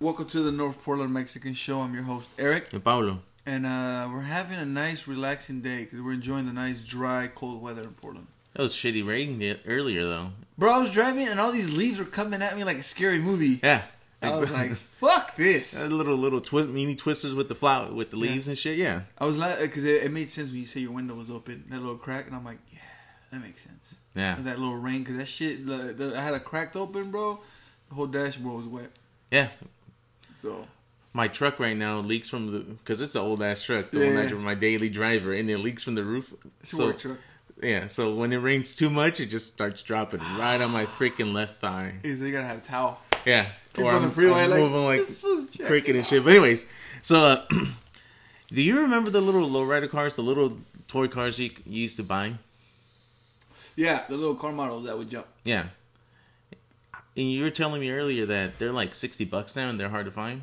Welcome to the North Portland Mexican Show. I'm your host, Eric. And Paulo. And uh, we're having a nice, relaxing day because we're enjoying the nice, dry, cold weather in Portland. It was shitty rain earlier though. Bro, I was driving and all these leaves were coming at me like a scary movie. Yeah. I was like, fuck this. Uh, little little twist, mini twisters with the flower with the leaves and shit. Yeah. I was like, because it, it made sense when you say your window was open, that little crack, and I'm like, yeah, that makes sense. Yeah. And that little rain, because that shit, the, the, I had a cracked open, bro. The whole dashboard was wet. Yeah. So, My truck right now leaks from the because it's an old ass truck, the one Yeah. I drive my daily driver, and it leaks from the roof. it's a So work truck. yeah, so when it rains too much, it just starts dropping right on my freaking left thigh. Is they gotta have a towel. Yeah, People on the freeway I'm like, moving like this was jacked cricket and shit. But anyways, so uh, do you remember the little lowrider cars, the little toy cars you, you used to buy? Yeah, the little car models that would jump. Yeah. And you were telling me earlier that they're like sixty bucks now and they're hard to find.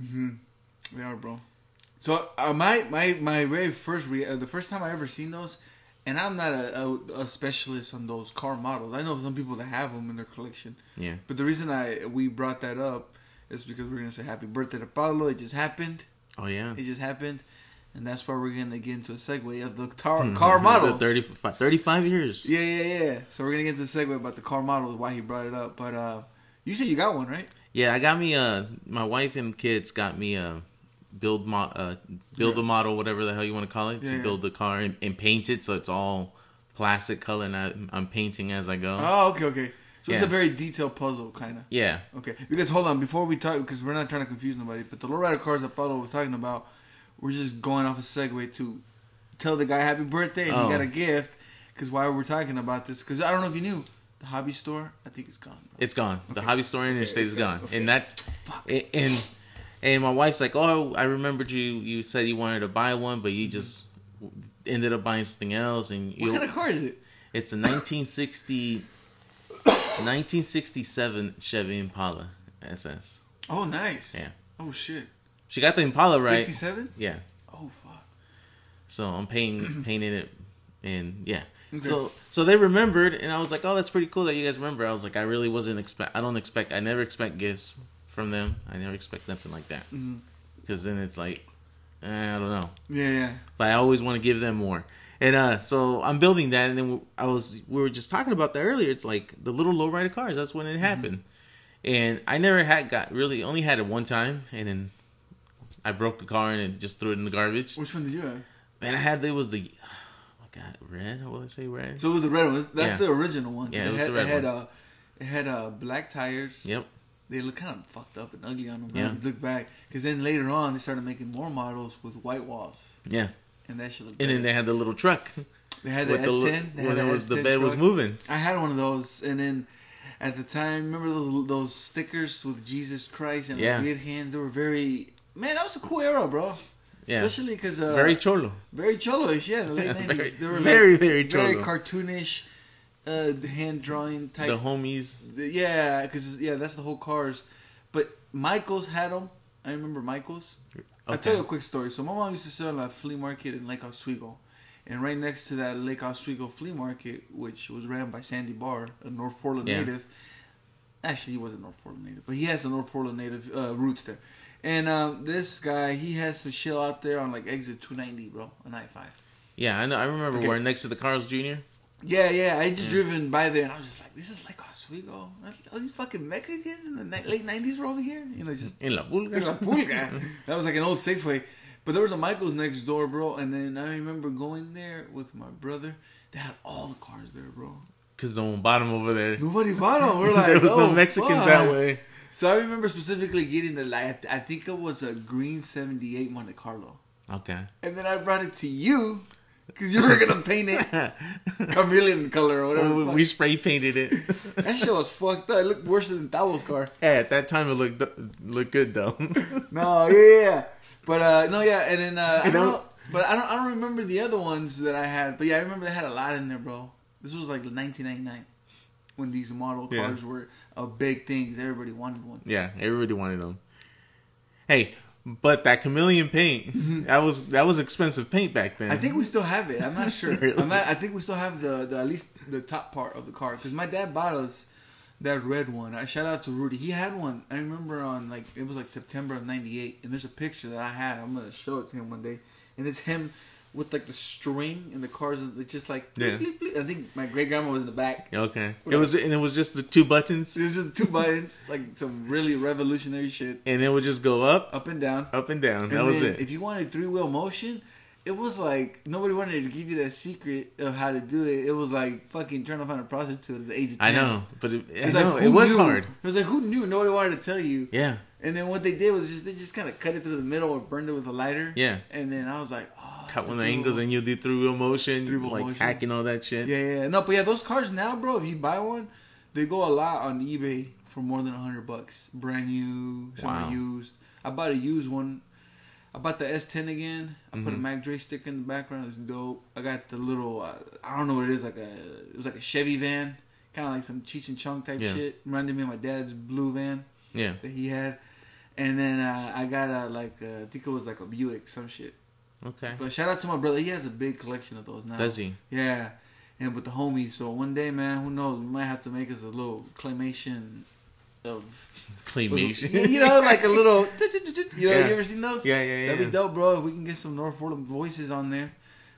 They are, bro. So uh, my my my very first re- uh, the first time I ever seen those, and I'm not a, a, a specialist on those car models. I know some people that have them in their collection. Yeah. But the reason I we brought that up is because we're gonna say happy birthday to Pablo. It just happened. Oh yeah. It just happened, and that's where we're gonna get into a segue of the tar- car models. The 35, 35 years. Yeah, yeah, yeah. So we're gonna get into a segue about the car models. Why he brought it up, but uh, you said you got one, right? Yeah, I got me uh my wife and kids got me a build mo- uh build a model whatever the hell you want to call it Yeah, to yeah. build the car and, and paint it so it's all plastic color and I, I'm painting as I go. Oh, okay, okay. So it's a very detailed puzzle, kind of. Yeah. Okay, because hold on, before we talk, because we're not trying to confuse nobody, but the lowrider cars that Paulo was talking about, we're just going off a segue to tell the guy happy birthday and Oh. he got a oh. gift. Because why we're talking about this? Because I don't know if you knew, the hobby store, I think it's gone. bro. It's gone. The hobby store in interstate is gone, okay. and that's and and my wife's like, oh, I remembered you. You said you wanted to buy one, but you just ended up buying something else, and What you. kind of car is it? It's a 1960, 1967 Chevy Impala SS. Oh, nice. Yeah. Oh shit. She got the Impala right. Sixty-seven. Yeah. Oh fuck. So I'm painting painting it, and yeah. Okay. So so they remembered, and I was like, oh, that's pretty cool that you guys remember. I was like, I really wasn't expect. I don't expect. I never expect gifts from them. I never expect nothing like that. Because then it's like, eh, I don't know. Yeah, yeah. But I always want to give them more. And uh, so I'm building that, and then I was we were just talking about that earlier. It's like the little lowrider cars. That's when it happened, and I never had got really only had it one time, and then I broke the car and just threw it in the garbage. Which one did you have? Man, I had it was the oh my god red. How will I say red? So it was the red one. That's Yeah. the original one. Yeah, it was had, the red it had, one. Uh, it had uh, black tires. Yep. They look kind of fucked up and ugly on them. Yeah. Look back, because then later on they started making more models with white walls, Yeah. and that shit looked. And then they had the little truck they had the the S10. li- they had when the it was S10 bed was moving. I had one of those, and then at the time, remember those, those stickers with Jesus Christ and Yeah. the weird hands? They were very man. That was a cool era, bro. Yeah. Especially because uh, Very cholo. very cholo-ish. Yeah, the late Very- nineties. They were very, like, very very cartoonish, uh, hand drawing type. The homies. Yeah, because yeah, that's the whole cars. But Michaels had them. I remember Michaels. Okay. I'll tell you a quick story. So my mom used to sell at a flea market in Lake Oswego. And right next to that Lake Oswego flea market, which was ran by Sandy Barr, a North Portland Yeah. native. Actually, he wasn't North Portland native, but he has a North Portland native uh, roots there. And um, this guy, he has some shit out there on like exit 290, bro, on I-5. Yeah, I know. I remember Okay. where next to the Carl's Jr. Yeah, yeah. I just driven by there, and I was just like, "This is like Oswego. All these fucking Mexicans in the ni- late '90s were over here." You know, just In La Pulga. La Pulga. that was like an old Safeway. But there was a Michaels next door, bro. And then I remember going there with my brother. They had all the cars there, bro. Because no one bought them over there. Nobody bought them. We're like, there was oh, no Mexicans fuck." that way. So I remember specifically getting the light. I think it was a green '78 Monte Carlo. Okay. And then I brought it to you because you were gonna paint it chameleon color or whatever. we, spray painted it. That shit was fucked up. It looked worse than Tavo's car. hey, at that time it looked looked good though. No, yeah, yeah. But uh no, yeah, and then uh, I don't know- but I don't I don't remember the other ones that I had. But yeah, I remember they had a lot in there, bro. This was like 1999 when these model Yeah. cars were a big thing. 'cause everybody wanted one. yeah, everybody wanted them. Hey, but that chameleon paint mm-hmm. that was that was expensive paint back then. I think we still have it. I'm not sure. Really? I'm not, I think we still have the, the at least the top part of the car because my dad bought us that red one. I shout out to Rudy. He had one. I remember on like it was like September of '98, and there's a picture that I have. I'm gonna show it to him one day, and it's him with like the string and the cars are just like Yeah. bleep, bleep, bleep. I think my great grandma was in the back. Okay. It was and it was just the two buttons, It was just two buttons, like some really revolutionary shit, and it would just go up, up and down. up and down. And That was it. If you wanted three wheel motion, it was like nobody wanted to give you that secret of how to do it. It was like fucking trying to find a prostitute at the age of I know, but it, I It's know like, it was knew? hard. It was like who knew? Nobody wanted to tell you. Yeah. And then what they did was just they just kind of cut it through the middle or burned it with a lighter. Yeah. And then I was like, oh, Cut one of the angles and you do through motion, Three-wheel like motion. hacking all that shit. Yeah, yeah, no, but yeah, those cars now, bro. If you buy one, they go a lot on eBay for more than a hundred bucks, brand new, some Wow. used. I bought a used one. I bought the S10 again. I put a Mhm. Mac Dre sticker in the background. It's dope. I got the little, uh, I don't know what it is, like a, it was like a Chevy van, kind of like some Cheech and Chong type Yeah. shit. Reminded me of my dad's blue van Yeah. that he had. And then uh, I got a like, uh, I think it was like a Buick, some shit. Okay. But shout out to my brother. He has a big collection of those now. Does he? Yeah, and with the homies. So one day, man, who knows? We might have to make us a little claymation of Claymation. Yeah, you know, like a little. You know, Yeah. you ever seen those? Yeah, yeah, yeah. That'd be dope, bro. If we can get some North Portland voices on there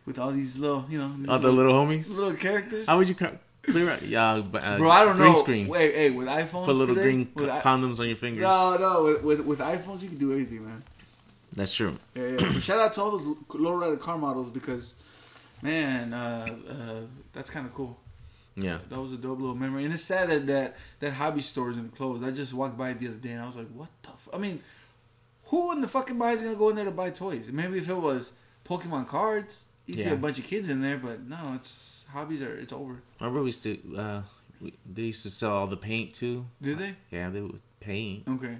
with all these little, you know, All the little homies. little characters. How would you co- clear out? Yeah, but, uh, bro, I don't green know. screen. Wait, hey, with iPhones, Put little today, green I- condoms on your fingers. No, no, with, with with iPhones, you can do anything, man. That's true. Yeah, yeah. But shout out to all the lowrider car models because, man, uh, uh, that's kind of cool. Yeah. That was a dope little memory, and it's sad that that, that hobby store is closed. I just walked by it the other day, and I was like, "What the? F-? I mean, who in the fucking mind is gonna go in there to buy toys? Maybe if it was Pokemon cards, you see a bunch of kids in there, but no, it's hobbies are it's over. I remember we used to, uh, we, they used to sell all the paint too. Did they? Yeah, they would paint. Okay.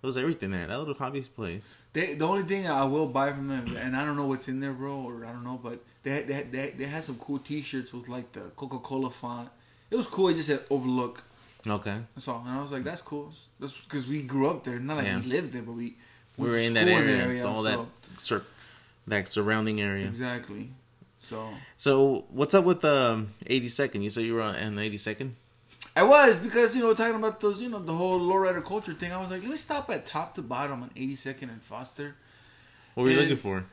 There was everything there. That little hobby place. They the only thing I will buy from them, and I don't know what's in there, bro, or I don't know, but they had, they they had, they had some cool T-shirts with like the Coca Cola font. It was cool. It just said Overlook. Okay. That's all, and I was like, "That's cool." That's because we grew up there. Not like Yeah. we lived there, but we We were in that area. so all so- that, sur- that surrounding area. Exactly. So So what's up with the um, 82nd? You said you were on on the 82nd. I was because you know talking about those you know the whole lowrider culture thing. I was like, let me stop at top to bottom on 82nd and Foster. What were you looking for?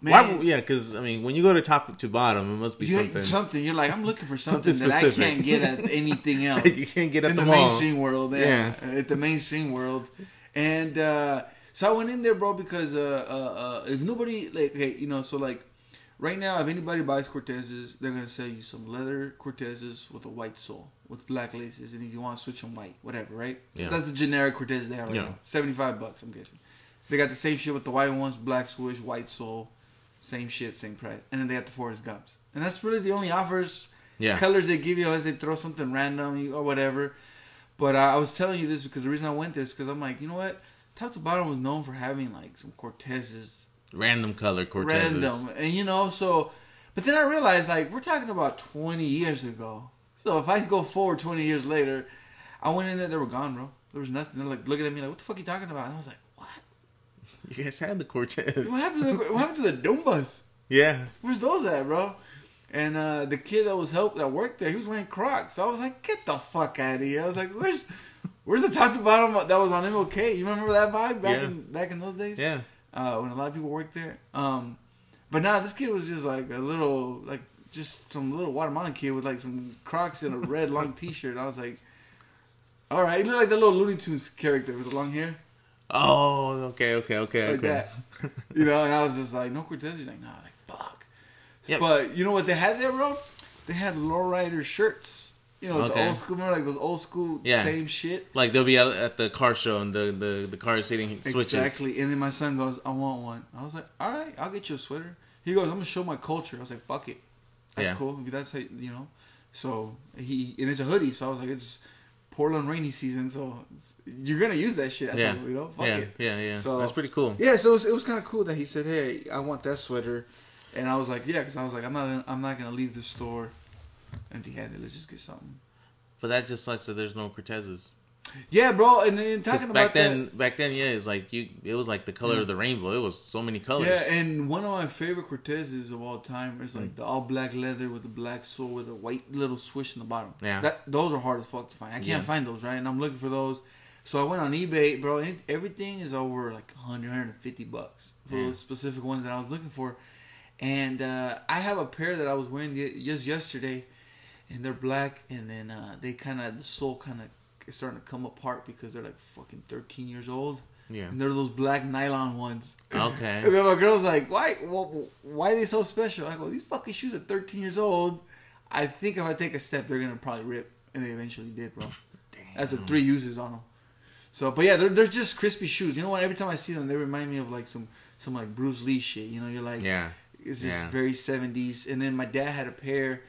Man, Why? Yeah, because I mean, when you go to top to bottom, it must be you something. something. You're like, I'm looking for something, Something that I can't get at anything else. you can't get at in the, the, mainstream world. Yeah, at the mainstream world, and uh, so I went in there, bro, because uh, uh, uh, if nobody like, hey, you know, so like right now, if anybody buys Cortezes, they're gonna sell you some leather Cortezes with a white sole with black laces, and if you want to switch them white, whatever, right? Yeah. that's the generic Cortez they have right Yeah. now, seventy five bucks, I'm guessing. They got the same shit with the white ones, black swoosh, white sole, same shit, same price, and then they got the Forrest Gumps, and that's really the only offers Yeah. colors they give you unless they throw something random or whatever. But uh, I was telling you this because the reason I went this because I'm like, you know what? Top to bottom was known for having like some Cortezes, Random color Cortezes. random, and you know, so. But then I realized like we're talking about 20 years ago. So if I go forward 20 years later, I went in there, they were gone, bro. There was nothing. They're like looking at me like, what the fuck are you talking about? And I was like, what? You guys had the Cortez. What happened to the, what happened to the Doombas? Yeah. Where's those at, bro? And uh, the kid that was help that worked there, he was wearing Crocs. So I was like, get the fuck out of here. I was like, where's where's the top to bottom that was on MLK? You remember that vibe back Yeah. in back in those days? Yeah. Uh, when a lot of people worked there. Um, but now this kid was just like a little like just some little watermelon kid with like some Crocs and a red long T-shirt. I was like, all right, he looked like the little Looney Tunes character with the long hair. Oh, okay, okay, okay, like okay. that. You know, and I was just like, no Cortez. He's like, nah, like fuck. Yep. But you know what they had there, bro? They had lowrider shirts. You know, the old school. Remember, like those old school Yeah. same shit. Like they'll be out at the car show and the the the cars hitting switches. Exactly. And then my son goes, I want one. I was like, all right, I'll get you a sweater. He goes, I'm gonna show my culture. I was like, fuck it. That's Yeah. cool. That's how, you know. So he and it's a hoodie. So I was like, it's Portland rainy season, so it's, you're gonna use that shit. I Yeah. you know, fuck yeah, it. yeah, yeah. So- That's pretty cool. Yeah, so it was, it was kind of cool that he said, "Hey, I want that sweater," and I was like, "Yeah," because I was like, "I'm not, I'm not gonna leave the store empty-handed. Let's just get something." But that just sucks that there's no Cortezes. Yeah, bro. And then talking back about then, that, back then, yeah, it's like you. It was like the color of the rainbow. It was so many colors. yeah, and one of my favorite Cortezes of all time is like the all black leather with the black sole with a white little swish in the bottom. Yeah. that those are hard as fuck to find. I can't Yeah. find those right, and I'm looking for those. So I went on eBay, bro. And everything is over like 100, 150 bucks for Yeah. those specific ones that I was looking for. And uh, I have a pair that I was wearing just yesterday, and they're black, and then uh, they kind of the sole kind of is starting to come apart because they're like fucking 13 years old. yeah. And they're those black nylon ones. Okay. And then my girl's like, "Why? wh- Why are they so special?" I go, "These fucking shoes are 13 years old. I think if I take a step, they're gonna probably rip." And they eventually did, bro. Damn. That's the three uses on them. So, but yeah, they're they're just crispy shoes. You know what? Every time I see them, they remind me of like some some like Bruce Lee shit. You know, you're like, Yeah. it's just Yeah. very 70s. And then my dad had a pair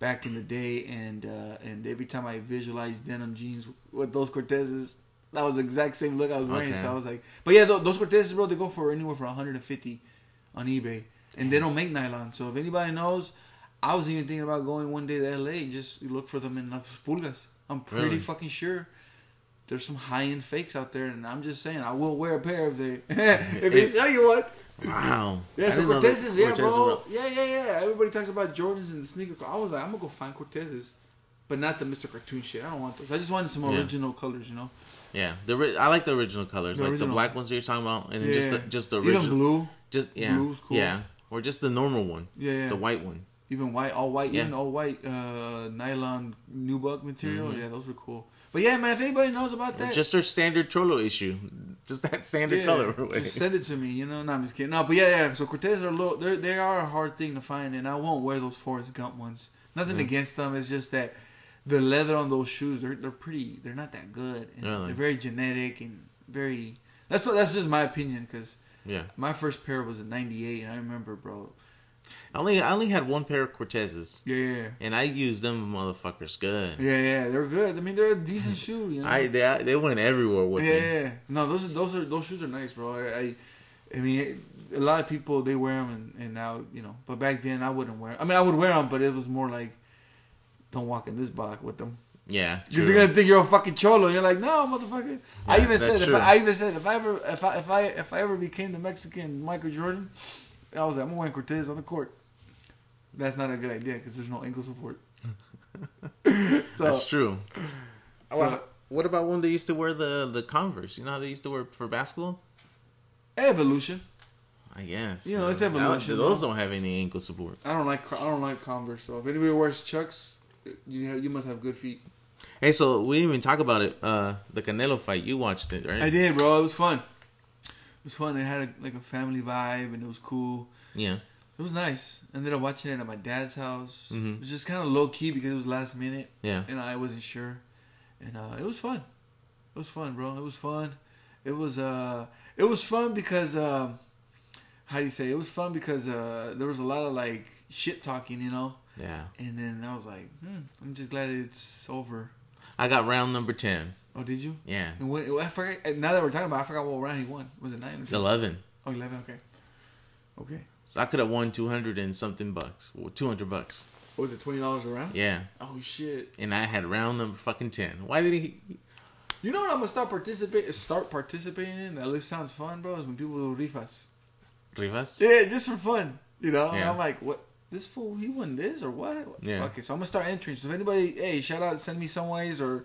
back in the day, and uh, and every time I visualized denim jeans with those Cortezes, that was the exact same look I was wearing. Okay. So I was like, but yeah, those Cortezes, bro, they go for anywhere from 150 on eBay, and they don't make nylon. So if anybody knows, I was even thinking about going one day to LA and just look for them in Las Pulgas. I'm pretty Really? fucking sure. There's some high end fakes out there, and I'm just saying I will wear a pair if they if they sell you one. Wow. Yeah, so didn't know that Cortezes, yeah, Cortez bro. Yeah, yeah, yeah. Everybody talks about Jordans and the sneaker. I was like, I'm gonna go find Cortezes, but not the Mr. Cartoon shit. I don't want those. I just wanted some Yeah. original colors, you know. Yeah, the ri- I like the original colors, The like original. the black ones that you're talking about, and then Yeah, just the, just the even original, blue. just yeah, blue's cool. yeah, or just the normal one, Yeah, yeah. the white one. even white, all white, even all white uh, nylon nubuck material. Mhm. Yeah, those were cool. But yeah, man, if anybody knows about that, Just their standard Cholo issue, just that standard yeah, colorway. just send it to me. You know, no, I'm just kidding. No, but yeah, yeah. So Cortez are a little, they they are a hard thing to find, and I won't wear those Forrest Gump ones. Nothing Mm. against them. It's just that the leather on those shoes, they're they're pretty. They're not that good. And Really? They're very genetic and very. That's what. That's just my opinion because yeah, my first pair was in '98, and I remember, bro. I only I only had one pair of Cortezes, Yeah, yeah, and I used them motherfuckers good. yeah, yeah. They're good. I mean, they're a decent shoe. You know. I they, they went everywhere with yeah, me. yeah, yeah. No, those are those are those shoes are nice, bro. I, I, I mean, a lot of people they wear them, and, and now you know. But back then, I wouldn't wear. I mean, I would wear them, but it was more like, don't walk in this block with them. Yeah, Because they're gonna think you're a fucking cholo. And You're like, no, motherfucker. I Yeah, even that's said, if. I, I even said, if I ever, if I, if I, if I ever became the Mexican Michael Jordan, I was like, I'm wearing Cortez on the court. That's not a good idea because there's no ankle support. so, That's true. so- Well, what about when they used to wear the the Converse? You know how they used to wear for basketball? evolution. I guess. You know, it's evolution, Those though. don't have any ankle support. I don't like, I don't like Converse. So if anybody wears Chucks, you have, you must have good feet. Hey, so we didn't even talk about it. Uh, the Canelo fight. You watched it, right? I did, bro. It was fun. It was fun. It had a, like a family vibe, and it was cool. Yeah. It was nice. Ended up watching it at my dad's house. Mhm. It was just kind of low key because it was last minute, Yeah. and I wasn't sure. And uh, it was fun. It was fun, bro. It was fun. It was uh, it was fun because um, how do you say? It was fun because uh, there was a lot of like shit talking, you know. Yeah. And then I was like, hmm, I'm just glad it's over. I got round number ten. Oh, did you? Yeah. And when, I forgot. Now that we're talking about, it, I forgot what round he won. Was it nine or 10? Eleven. Oh, 11, Okay. Okay. So I could have won two hundred and something bucks. Well, two hundred bucks. What was it twenty dollars a round? Yeah. Oh shit! And I had round number fucking ten. Why did he? You know what I'm gonna start participate start participating in? That at least sounds fun, bro. Is when people do rifas. Rivas? Yeah, just for fun. You know, and Yeah. I'm like, what? This fool, he won this or what? Yeah. Okay, so I'm gonna start entering. So if anybody, hey, shout out, send me some ways or,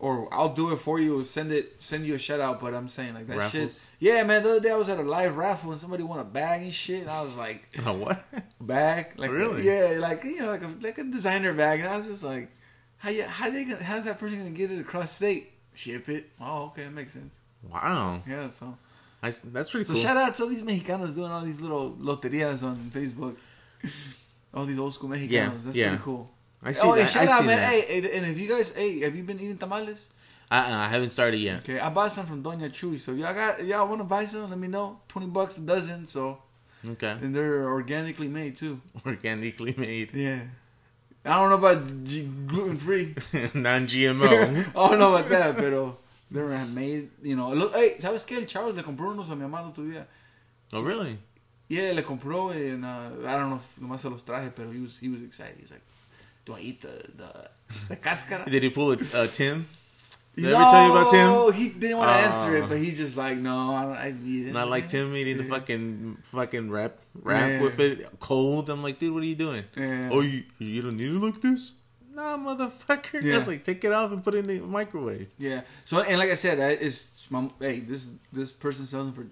or I'll do it for you. Send it, send you a shout out. But I'm saying like that Raffles? shit. Yeah, man. The other day I was at a live raffle and somebody won a bag and shit. And I was like, Oh, what? bag, like Really? yeah, like you know, like a like a designer bag. And I was just like, how you how they gonna, how's that person gonna get it across state? Ship it. Oh, okay, that makes sense. Wow. Yeah, so. I, that's pretty So cool. shout out to all these Mexicanos doing all these little loterias on Facebook. All these old school Mexicanos. Yeah, That's yeah. pretty cool. I see oh, that. and shout I out, see man. that. Hey, and if you guys, hey, have you been eating tamales? I, I haven't started yet. Okay, I bought some from Doña Chuy. So if y'all got, y'all want to buy some, let me know. Twenty bucks a dozen. So Okay. and they're organically made too. Organically made. Yeah. I don't know about G- gluten free. non GMO. I don't know about that, pero they're made. You know, look, hey, ¿sabes qué? El Charles le compró unos a mi otro día. oh, really? Yeah, le compró and uh, I don't know if nomás se los traje, pero he was he was excited. He was like, "Do I eat the the, the cáscara?" Did he pull a uh, Tim? Did I ever tell you about Tim? No, he didn't want to answer Oh. it, but he just like, no, I don't. I need it. Not like Tim eating the fucking fucking rap rap Yeah. with it cold. I'm like, dude, what are you doing? Yeah. Oh, you you don't need it like this? Nah, motherfucker. Yeah. Was like, take it off and put it in the microwave. Yeah. So and like I said, I, it's my, hey, this this person sells them for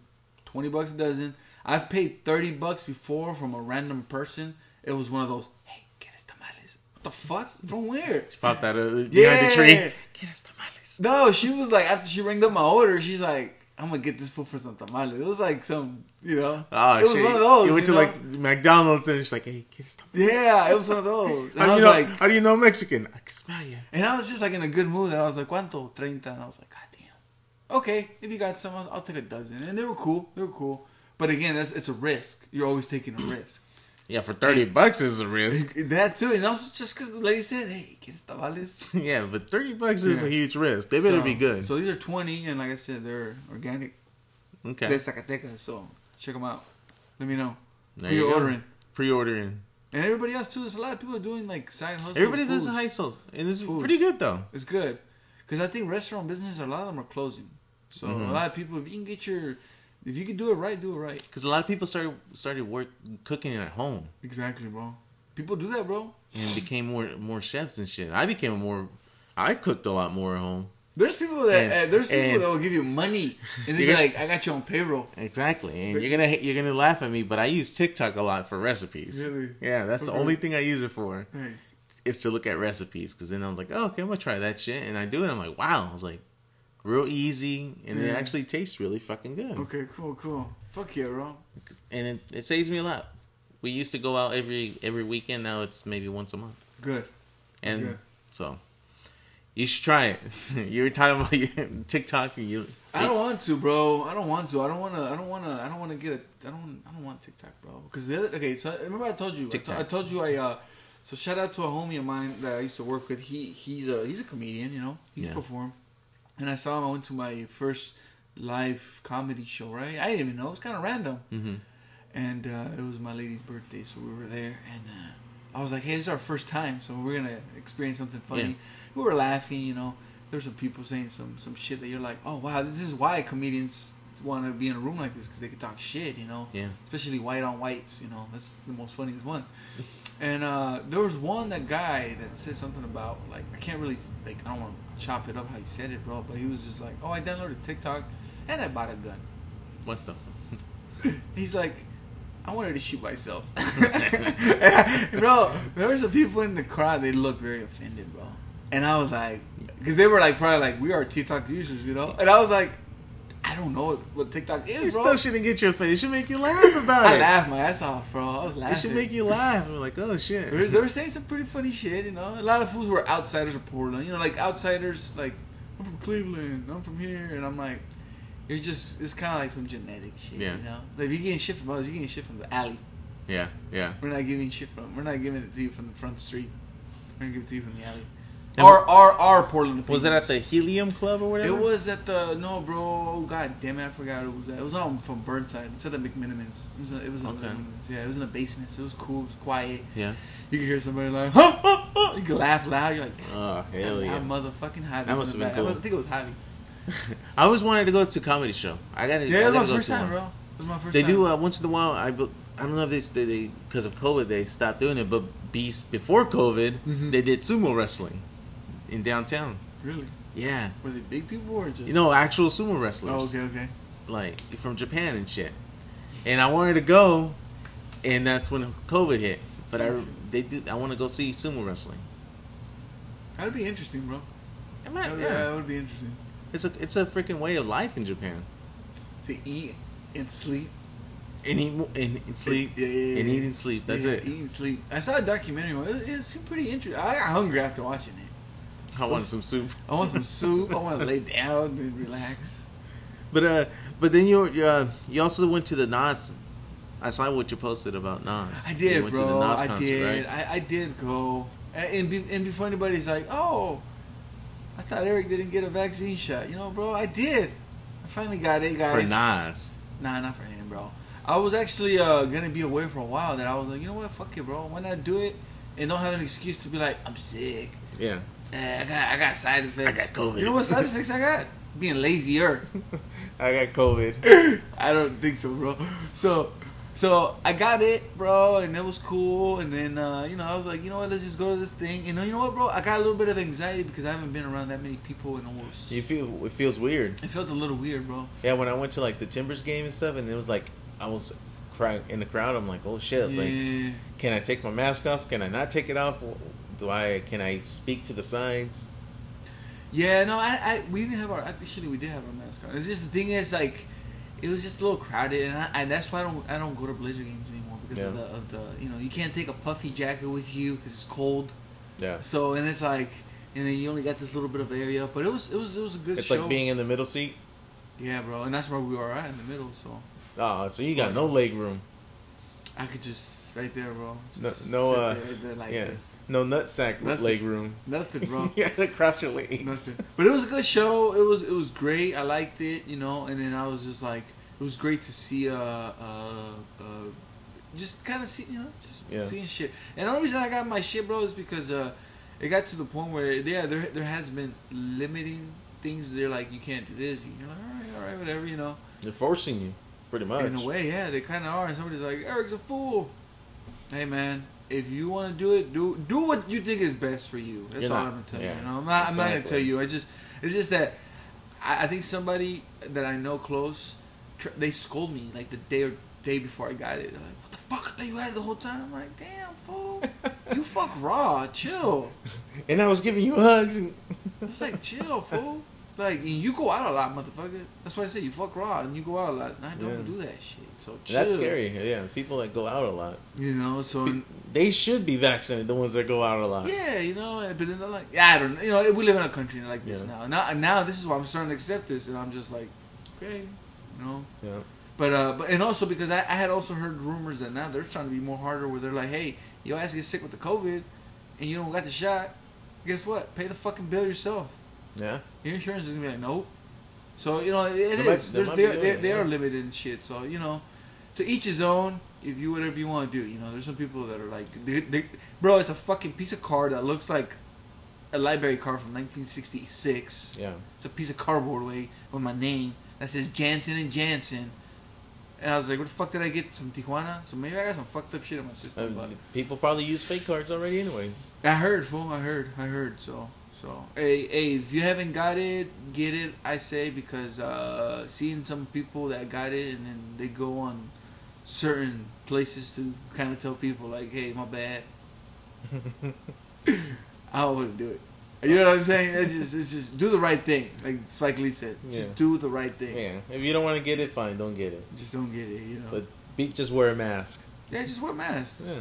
twenty bucks a dozen. I've paid thirty bucks before from a random person. It was one of those. Hey, get us tamales. What the fuck? From where? She Popped out of behind the tree. Get us tamales. No, she was like after she rang up my order, she's like, I'm gonna get this food for some tamales. It was like some, you know. Oh it was shit! one of those. you went to know? like McDonald's and she's like, "Hey, get us tamales." Yeah, it was one of those. And How I do was you know? like, how do you know Mexican? I can smell you. and I was just like in a good mood. And I was like, ¿Cuánto? 30. And I was like, God damn. Okay, if you got some, I'll, I'll take a dozen. And they were cool. They were cool. But again, that's it's a risk. You're always taking a risk. Yeah, for thirty bucks is a risk. that too. And also just because the lady said, hey, get tamales. yeah, but thirty bucks is a huge risk. They better So- be good. So these are 20. And like I said, they're organic. okay, They're Zacatecas. So check them out. Let me know. there who you you're go. ordering. Pre-ordering. And everybody else too. There's a lot of people doing like side hustle. Everybody does a high sales, and it's Foods. pretty good though. It's good because I think restaurant businesses, a lot of them are closing. So Mhm. a lot of people, if you can get your, if you can do it right, do it right. Because a lot of people started started work cooking at home Exactly, bro. People do that, bro. and became more more chefs and shit. I became more. I cooked a lot more at home. There's people that And- uh, there's people that will give you money and they be like, "I got you on payroll." Exactly, and you're gonna you're gonna laugh at me, but I use TikTok a lot for recipes. Really? Yeah, that's the only thing I use it for. Nice. Is to look at recipes because then I was like, oh, okay, I'm gonna try that shit, and I do it. I'm like, wow, I was like, real easy, and it actually tastes really fucking good, Okay, cool, cool. Fuck yeah, bro. and it, it saves me a lot. We used to go out every every weekend. Now it's maybe once a month, Good. and good. so you should try it. you were talking about your TikTok, and you. I don't want to, bro. I don't want to. I don't want to. I don't want to. I don't want to get a. I don't. I don't want TikTok, bro. Because the other. Okay, so I- remember I told you. I, TikTok. I told you I. uh So shout out to a homie of mine that I used to work with. He he's a he's a comedian. You know, he's Yeah. performed. And I saw him. I went to my first live comedy show. Right. I didn't even know. It was kind of random. hmm And uh, it was my lady's birthday, so we were there. And uh, I was like, "Hey, this is our first time, so we're gonna experience something funny." Yeah. We were laughing, you know. There were some people saying some some shit that you're like, "Oh wow, this is why comedians want to be in a room like this because they can talk shit," you know. Yeah. Especially white on whites, you know. That's the most funniest one. And uh, there was one that guy that said something about like I can't really like I don't want to chop it up how you said it, bro. But he was just like, "Oh, I downloaded TikTok and I bought a gun." What the? He's like, I wanted to shoot myself. bro, there were some people in the crowd, they looked very offended, bro. And I was like, because they were like, probably like, we are TikTok users, you know? And I was like, I don't know what, TikTok is, bro. still shouldn't get your face. It should make you laugh about I it. I laughed my ass off, bro. I was laughing. It should make you laugh. We're like, oh shit. They were, they were saying some pretty funny shit, you know? A lot of fools were outsiders of Portland. You know, like outsiders, like, I'm from Cleveland, I'm from here. And I'm like, you're just, it's kind of like some genetic shit, Yeah. you know? Like, if you're getting shit from us, you're getting shit from the alley. Yeah, yeah. We're not giving shit from. We're not giving it to you from the front street. We're gonna give it to you from the alley. And Our our our Portland. Was it at the Helium Club or whatever? It was at the no, bro. Oh, God damn it, I forgot it was at. It was on from Burnside. It's at the McMenamins. It was. It was in Okay. the. Yeah, it was in the basement. So it was cool. It was quiet. Yeah. You could hear somebody like, huh, huh, huh. You could laugh loud. You're like, Oh hell yeah! motherfucking Javi. That must have been cool. I think it was Javi. I always wanted to go to a comedy show. I gotta. Yeah, I it was my first time, one. bro. It was my first They time. do uh, once in a while. I bu- I don't know if they they because of COVID they stopped doing it, but be, before COVID Mhm. they did sumo wrestling in downtown. Really? Yeah, Were they big people or just? you know actual sumo wrestlers. Oh, okay, okay. like from Japan and shit. And I wanted to go, and that's when COVID hit. But I they do. I want to go see sumo wrestling. That'd be interesting, bro. It might- That yeah. that would be interesting. It's a it's a freaking way of life in Japan. To eat and sleep. And eat and, and sleep Yeah, yeah, yeah, and eat and sleep. That's it. Eat and sleep. I saw a documentary. It, it seemed pretty interesting. I got hungry after watching it. I want some soup. I want some soup. I want to lay down and relax. But uh, but then you you uh, you also went to the Nas. I saw what you posted about Nas. I You did, went bro. To the Nas I concert, did. Right? I, I did go. And, and, be, and before anybody's like, oh, I thought Eric didn't get a vaccine shot. You know, bro, I did. I finally got it, guys. For Nas. Nah, not for him, bro. I was actually uh, gonna be away for a while. That I was like, you know what, fuck it, bro. Why not do it and don't have an excuse to be like, I'm sick. Yeah. Eh, I got I got side effects. I got COVID. You know what side effects I got? Being lazier. I got COVID. I don't think so, bro. So, so I got it, bro, and it was cool. And then, uh, you know, I was like, you know what? Let's just go to this thing. And then, you know what, bro? I got a little bit of anxiety because I haven't been around that many people in almost. You feel it feels weird. It felt a little weird, bro. Yeah, when I went to like the Timbers game and stuff, and it was like I was crying in the crowd. I'm like, oh shit! It's like, can I take my mask off? Can I not take it off? Do I? Can I speak to the signs? Yeah, no, I, I, we didn't have our. Actually, we did have our mask on. It's just the thing is like, it was just a little crowded, and, I, and that's why I don't, I don't go to Blizzard games anymore because of the, of the, you know, you can't take a puffy jacket with you because it's cold. Yeah, So and it's like, and then you only got this little bit of area, but it was, it was, it was a good it's show. like being in the middle seat. Yeah, bro, and that's where we were at in the middle. So Oh, so you got no leg room. I could just right there, bro. No, Just no, sit uh, there, like yeah, this. no nutsack Nothing. leg room. Nothing, bro. gotta cross your legs. Nothing. But it was a good show. It was it was great. I liked it, you know. And then I was just like, it was great to see, uh, uh, uh just kind of see, you know, just Yeah. seeing shit. And the only reason I got my shit, bro, is because uh, it got to the point where yeah, there there has been limiting things. They're like, you can't do this. You're like, all right, all right, whatever, you know. They're forcing you, pretty much. In a way, yeah, they kind of are. And somebody's like, Eric's a fool. Hey, man, if you want to do it, do do what you think is best for you. That's You're all not- I'm gonna tell yeah. you. You know, I'm not. I'm not gonna tell you. I just, it's just that I, I think somebody that I know close, tr- they scold me like the day or day before I got it. They're like, what the fuck? I thought you had it the whole time. I'm like, damn, fool, you fuck raw. Chill. and I was giving you hugs. And It's like chill, fool. Like you go out a lot, motherfucker. That's why I say you fuck raw and you go out a lot. I don't Yeah. do that shit. So chill. that's scary. Yeah, people that go out a lot. You know, so They should be vaccinated. The ones that go out a lot. yeah, you know, but then they're like, yeah, I don't, you know, we live in a country like this Yeah. now. Now, now this is why I'm starting to accept this, and I'm just like, okay, you know. Yeah. But uh, but and also because I, I had also heard rumors that now they're trying to be more harder, where they're like, hey, your ass gets sick with the COVID, and you don't got the shot. Guess what? Pay the fucking bill yourself. Yeah. Your insurance is gonna be like, nope. So you know it, might- is. might they be they doing it, they are limited and shit. So you know, to each his own. If you whatever you want to do, you know, there's some people that are like, they, they, bro, it's a fucking piece of card that looks like a library card from 1966. Yeah. It's a piece of cardboard way with my name that says Jansen and Jansen. And I was like, what the fuck did I get some Tijuana? So maybe I got some fucked up shit in my system. Um, but people probably use fake cards already, anyways. I heard, fool. I heard. I heard. So, so, hey, hey, if you haven't got it, get it. I say because uh, seeing some people that got it and then they go on certain places to kind of tell people like, hey, my bad. I wouldn't do it. You know what I'm saying? It's just, it's just do the right thing, like Spike Lee said. Just do the right thing. Yeah. If you don't want to get it, fine, don't get it. Just don't get it. You know. But be just wear a mask. yeah, just wear a mask. Yeah.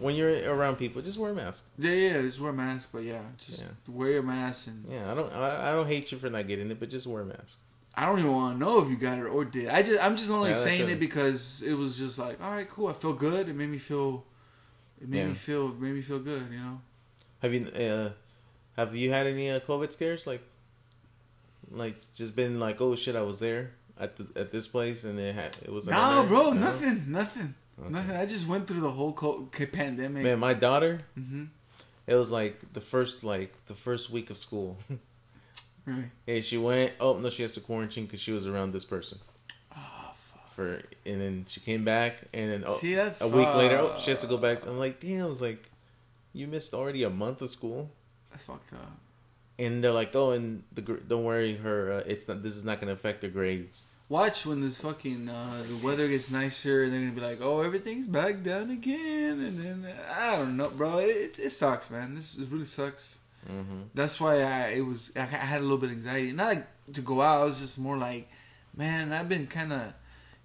When you're around people, just wear a mask. Yeah, yeah, just wear a mask. But yeah, just Yeah. wear your mask and Yeah. I don't. I, I don't hate you for not getting it, but just wear a mask. I don't even want to know if you got it or did. I just I'm just only Yeah, saying it. because it was just like, all right, cool. I feel good. It made me feel. It made Yeah. me feel. Made me feel good. You know. Have you uh, have you had any uh, COVID scares? Like, like just been like, oh shit, I was there at the, at this place and it had it was. No, another- bro, No? nothing, nothing, nothing. I just went through the whole co- ca- pandemic. Man, my daughter, hmm it was like the first like the first week of school. Right. and she went. Oh no, she has to quarantine because she was around this person. Oh, fuck. For and then she came back and then oh, See, a week later, oh, she has to go back. I'm like, damn. I was like, you missed already a month of school. That's fucked up. And they're like, oh, and the don't worry, her. Uh, it's not. This is not going to affect her grades. Watch when this fucking uh, the weather gets nicer, and they're gonna be like, "Oh, everything's back down again," and then I don't know, bro. It, it sucks, man. This it really sucks. Mm-hmm. That's why I it was I had a little bit of anxiety. Not like to go out. I was just more like, man, I've been kind of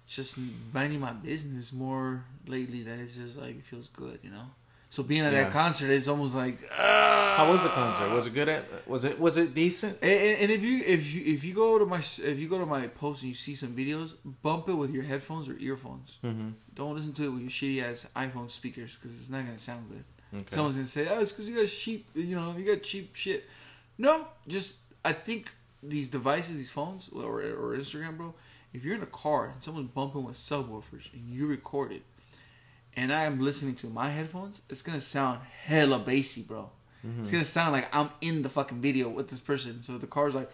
just minding my business more lately. That it's just like it feels good, you know. So being at Yeah. that concert, it's almost like How was the concert? Was it good? At was it was it decent? And, and and if you if you if you go to my if you go to my post and you see some videos, bump it with your headphones or earphones. Mm-hmm. Don't listen to it with your shitty ass iPhone speakers because it's not gonna sound good. Okay. Someone's gonna say, "Oh, it's because you got cheap, you know, you got cheap shit." No, just I think these devices, these phones or or Instagram, bro. If you're in a car and someone's bumping with subwoofers and you record it, and I'm listening to my headphones, it's gonna sound hella bassy, bro. Mm-hmm. It's gonna sound like I'm in the fucking video with this person. So the car's like,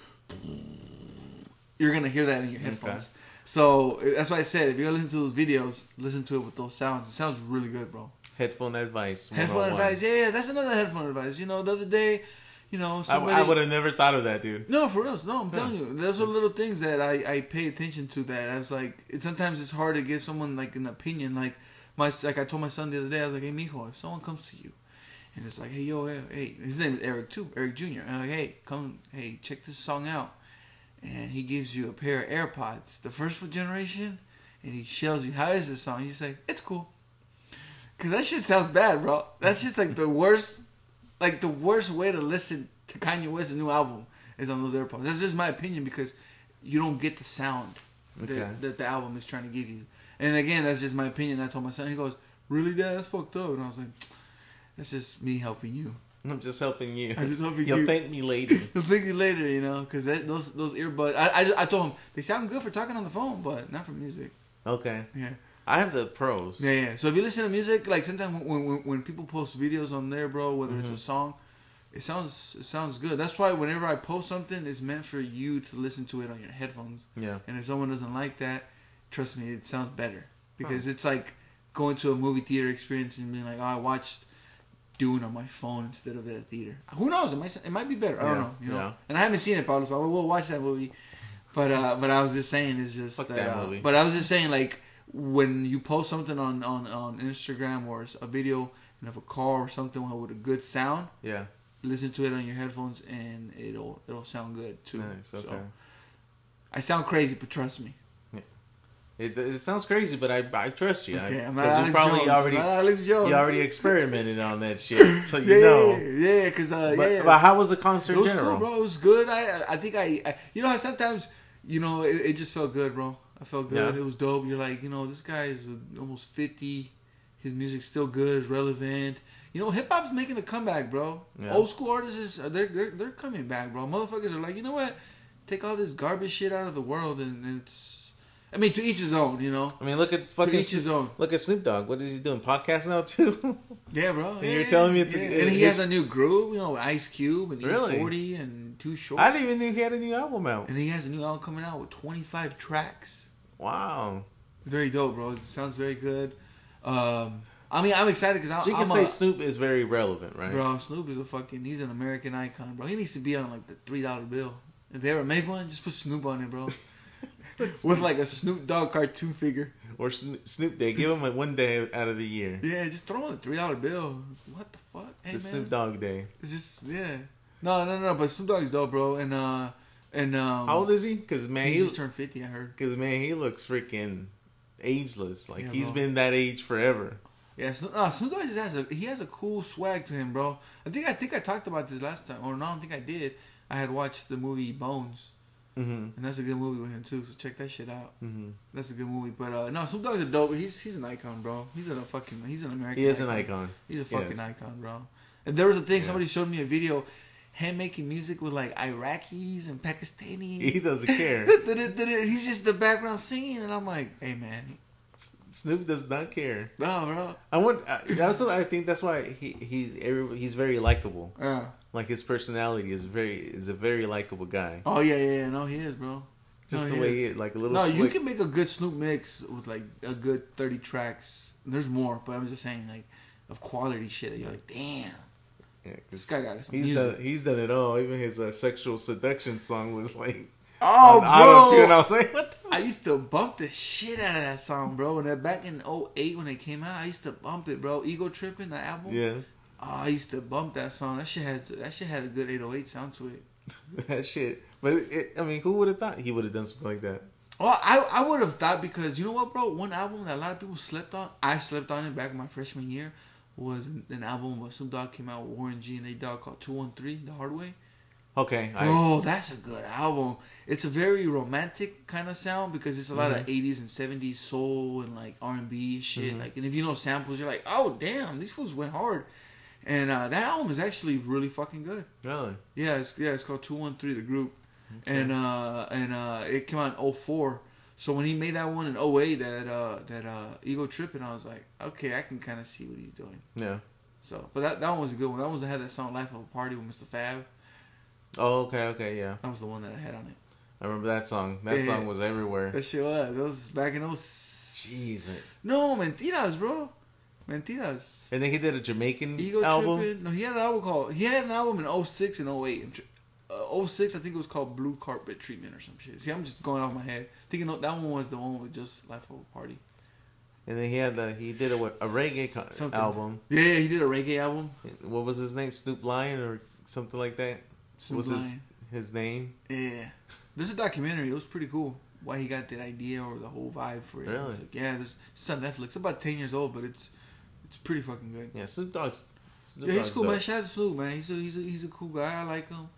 you're gonna hear that in your headphones. So that's why I said if you're gonna listen to those videos, listen to it with those sounds. It sounds really good, bro. Headphone advice. Headphone advice, yeah, yeah, that's another headphone advice. You know, the other day, you know, I, somebody. I would have never thought of that, dude. No, for real. No, I'm telling you, those are little things that I, I pay attention to. That I was like, it, sometimes it's hard to give someone like an opinion. Like my like I told my son the other day, I was like, hey, mijo, if someone comes to you, and it's like, hey, yo, hey, hey his name is Eric too, Eric Jr. And I'm like, hey, come, hey, check this song out, and he gives you a pair of AirPods, the first generation, and he shows you how is this song. You say, it's cool, cause that shit sounds bad, bro. That's just like the worst, like the worst way to listen to Kanye West's new album is on those AirPods. That's just my opinion because you don't get the sound Okay. that, that the album is trying to give you. And again, that's just my opinion. I told my son, he goes, "Really, Dad? That's fucked up." And I was like, "That's just me helping you. I'm just helping you. I'm just helping You'll you." thank me later. He'll thank you later, you know, because those those earbuds. I, I just- I told him they sound good for talking on the phone, but not for music. Okay. Yeah. I have the pros. Yeah, yeah. So if you listen to music, like sometimes when when, when people post videos on there, bro, whether it's a mm-hmm. song, it sounds it sounds good. That's why whenever I post something, it's meant for you to listen to it on your headphones. Yeah. And if someone doesn't like that, trust me, it sounds better because it's like going to a movie theater experience and being like, oh, I watched Dune on my phone instead of at a theater. Who knows? It might it might be better. I don't know. You know. yeah. And I haven't seen it, Pablo, so I will watch that movie. But uh, but I was just saying, it's just Fuck that, that uh, movie. But I was just saying, like when you post something on on on Instagram or a video and of a car or something with a good sound, Yeah. listen to it on your headphones and it'll it'll sound good too. Nice. Okay. So, I sound crazy, but trust me. It, it sounds crazy, but I I trust you. Okay, I, I'm not you probably Jones. already I'm not Alex Jones. you already experimented on that shit, so you yeah, know. yeah, because uh, But, yeah, but how was the concert it was general? cool, bro. It was good. I I think I, I you know how sometimes you know it, it just felt good, bro. I felt good. Yeah. It was dope. You're like, you know, this guy is almost fifty. His music's still good, relevant. You know, hip hop's making a comeback, bro. Yeah. Old school artists is uh, they're, they're they're coming back, bro. Motherfuckers are like, you know what? Take all this garbage shit out of the world, and it's. I mean, to each his own, you know. I mean, look at To fucking each his own. look at Snoop Dogg. What is he doing? Podcast now too? Yeah, bro. And yeah, you're telling me it's a- yeah. and he has a new groove, you know, with Ice Cube and Really? E-40 and Too Short. I didn't even know he had a new album out. and he has a new album coming out with 25 tracks. Wow. Very dope, bro. It sounds very good. Um, I mean, I'm excited because So you I'm can say a, Snoop is very relevant, right? bro. Snoop is a fucking. He's an American icon, bro. He needs to be on like the three dollar bill. If they ever make one, just put Snoop on it, bro. With like a Snoop Dogg cartoon figure. Or Snoop, Snoop Day. Give him a one day out of the year. Yeah, just throw on a three dollar bill. What the fuck? Hey the man, Snoop Dogg Day. it's just yeah. No, no, no. But Snoop Dogg's dope, bro. And uh, and um, How old is he? Because man, he he just turned fifty. I heard. because man, he looks freaking ageless. Like Yeah, he's bro. been that age forever. Yeah, Snoop, no, Snoop Dogg just has a he has a cool swag to him, bro. I think I think I talked about this last time, or no, I don't think I did. I had watched the movie Bones, Mm-hmm. and that's a good movie with him too. So check that shit out. Mm-hmm. That's a good movie. But uh, no, Snoop Dogg's a dope. He's he's an icon, bro. He's a fucking he's an American. He is an icon. He's a fucking Yes. icon, bro. And there was a thing. Yeah. Somebody showed me a video, him making music with like Iraqis and Pakistanis. He doesn't care. He's just the background singing, and I'm like, hey man, Snoop does not care. no, bro. I want. Uh, that's what I think. That's why he he's every, he's very likable. Yeah. Like his personality is very is a very likable guy. Oh yeah, yeah, yeah. No, he is, bro. Just No, the he way is. he like a little. No, you can make a good Snoop mix with like a good thirty tracks. There's more, but I'm just saying like of quality shit. That you're like, damn, Yeah, this guy got some he's music. done he's done it all. Even his uh, sexual seduction song was like oh, tune. I was like, what? The? I used to bump the shit out of that song, bro. And that back in 08 when it came out, I used to bump it, bro. Ego Tripping, the album. Yeah, Oh, I used to bump that song. That shit had that shit had a good 808 sound to it. that shit. But it, I mean, who would have thought he would have done something like that? Well, I I would have thought because you know what, bro. One album that a lot of people slept on. I slept on it back in my freshman year. Was an album where Snoop Dogg came out with Warren G and Nate Dogg called Two One Three, The Hard Way. Okay, I, Bro, that's a good album. It's a very romantic kind of sound because it's a lot of '80s and '70s soul and like R&B shit. Like, and if you know samples, you're like, oh damn, these fools went hard. And uh, that album is actually really fucking good. really. Yeah, it's yeah, it's called Two One Three, the group, and uh, and uh, it came out in 04. So when he made that one in 08, that uh, that uh, Ego Tripping, I was like, okay, I can kind of see what he's doing. Yeah. So, but that that one was a good one. That one had that song "Life of a Party" with Mr. Fab. Oh, okay, okay, yeah. That was the one that I had on it. I remember that song. That Yeah. song was everywhere. That shit was. That was back in those. Jeez. No, mentiras, bro. Mentiras. And then he did a Jamaican Ego album. tripping. No, he had an album called. He had an album in 06 and 08. I'm Uh, 06, I think it was called Blue Carpet Treatment or some shit. See, I'm just going off my head. Thinking that one was the one with just Life of a Party. And then he had a, he did a, what, a reggae co- album. Yeah, yeah, he did a reggae album. What was his name? Snoop Lion or something like that. Snoop was his his name? Yeah. There's a documentary. It was pretty cool. Why he got that idea or the whole vibe for it. Really? like, yeah, there's, it's on Netflix. It's about 10 years old, but it's it's pretty fucking good. Yeah, Snoop Dogg's. Snoop Yeah, he's Dogg's cool, man. dope. Shout out to Snoop, man. He's a, he's a, he's a cool guy. I like him.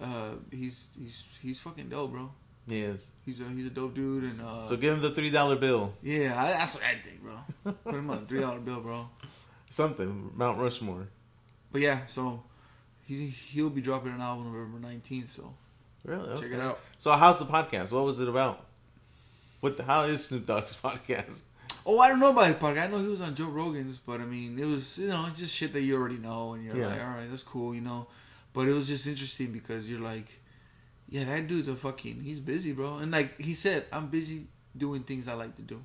Uh, he's he's he's fucking dope, bro. He is. He's a he's a dope dude, and uh, So give him the three dollar bill. yeah, I, that's what I think, bro. Put him on a three dollar bill, bro. Something. Mount Rushmore. But yeah, so he's he'll be dropping an album November nineteenth. So Really? check it out. So how's the podcast? What was it about? What the, how is Snoop Dogg's podcast? Oh, I don't know about his podcast. I know he was on Joe Rogan's, but I mean, it was you know just shit that you already know, and you're Yeah. like, all right, that's cool, you know. But it was just interesting because you're like, yeah, that dude's a fucking he's busy, bro. And like he said, I'm busy doing things I like to do.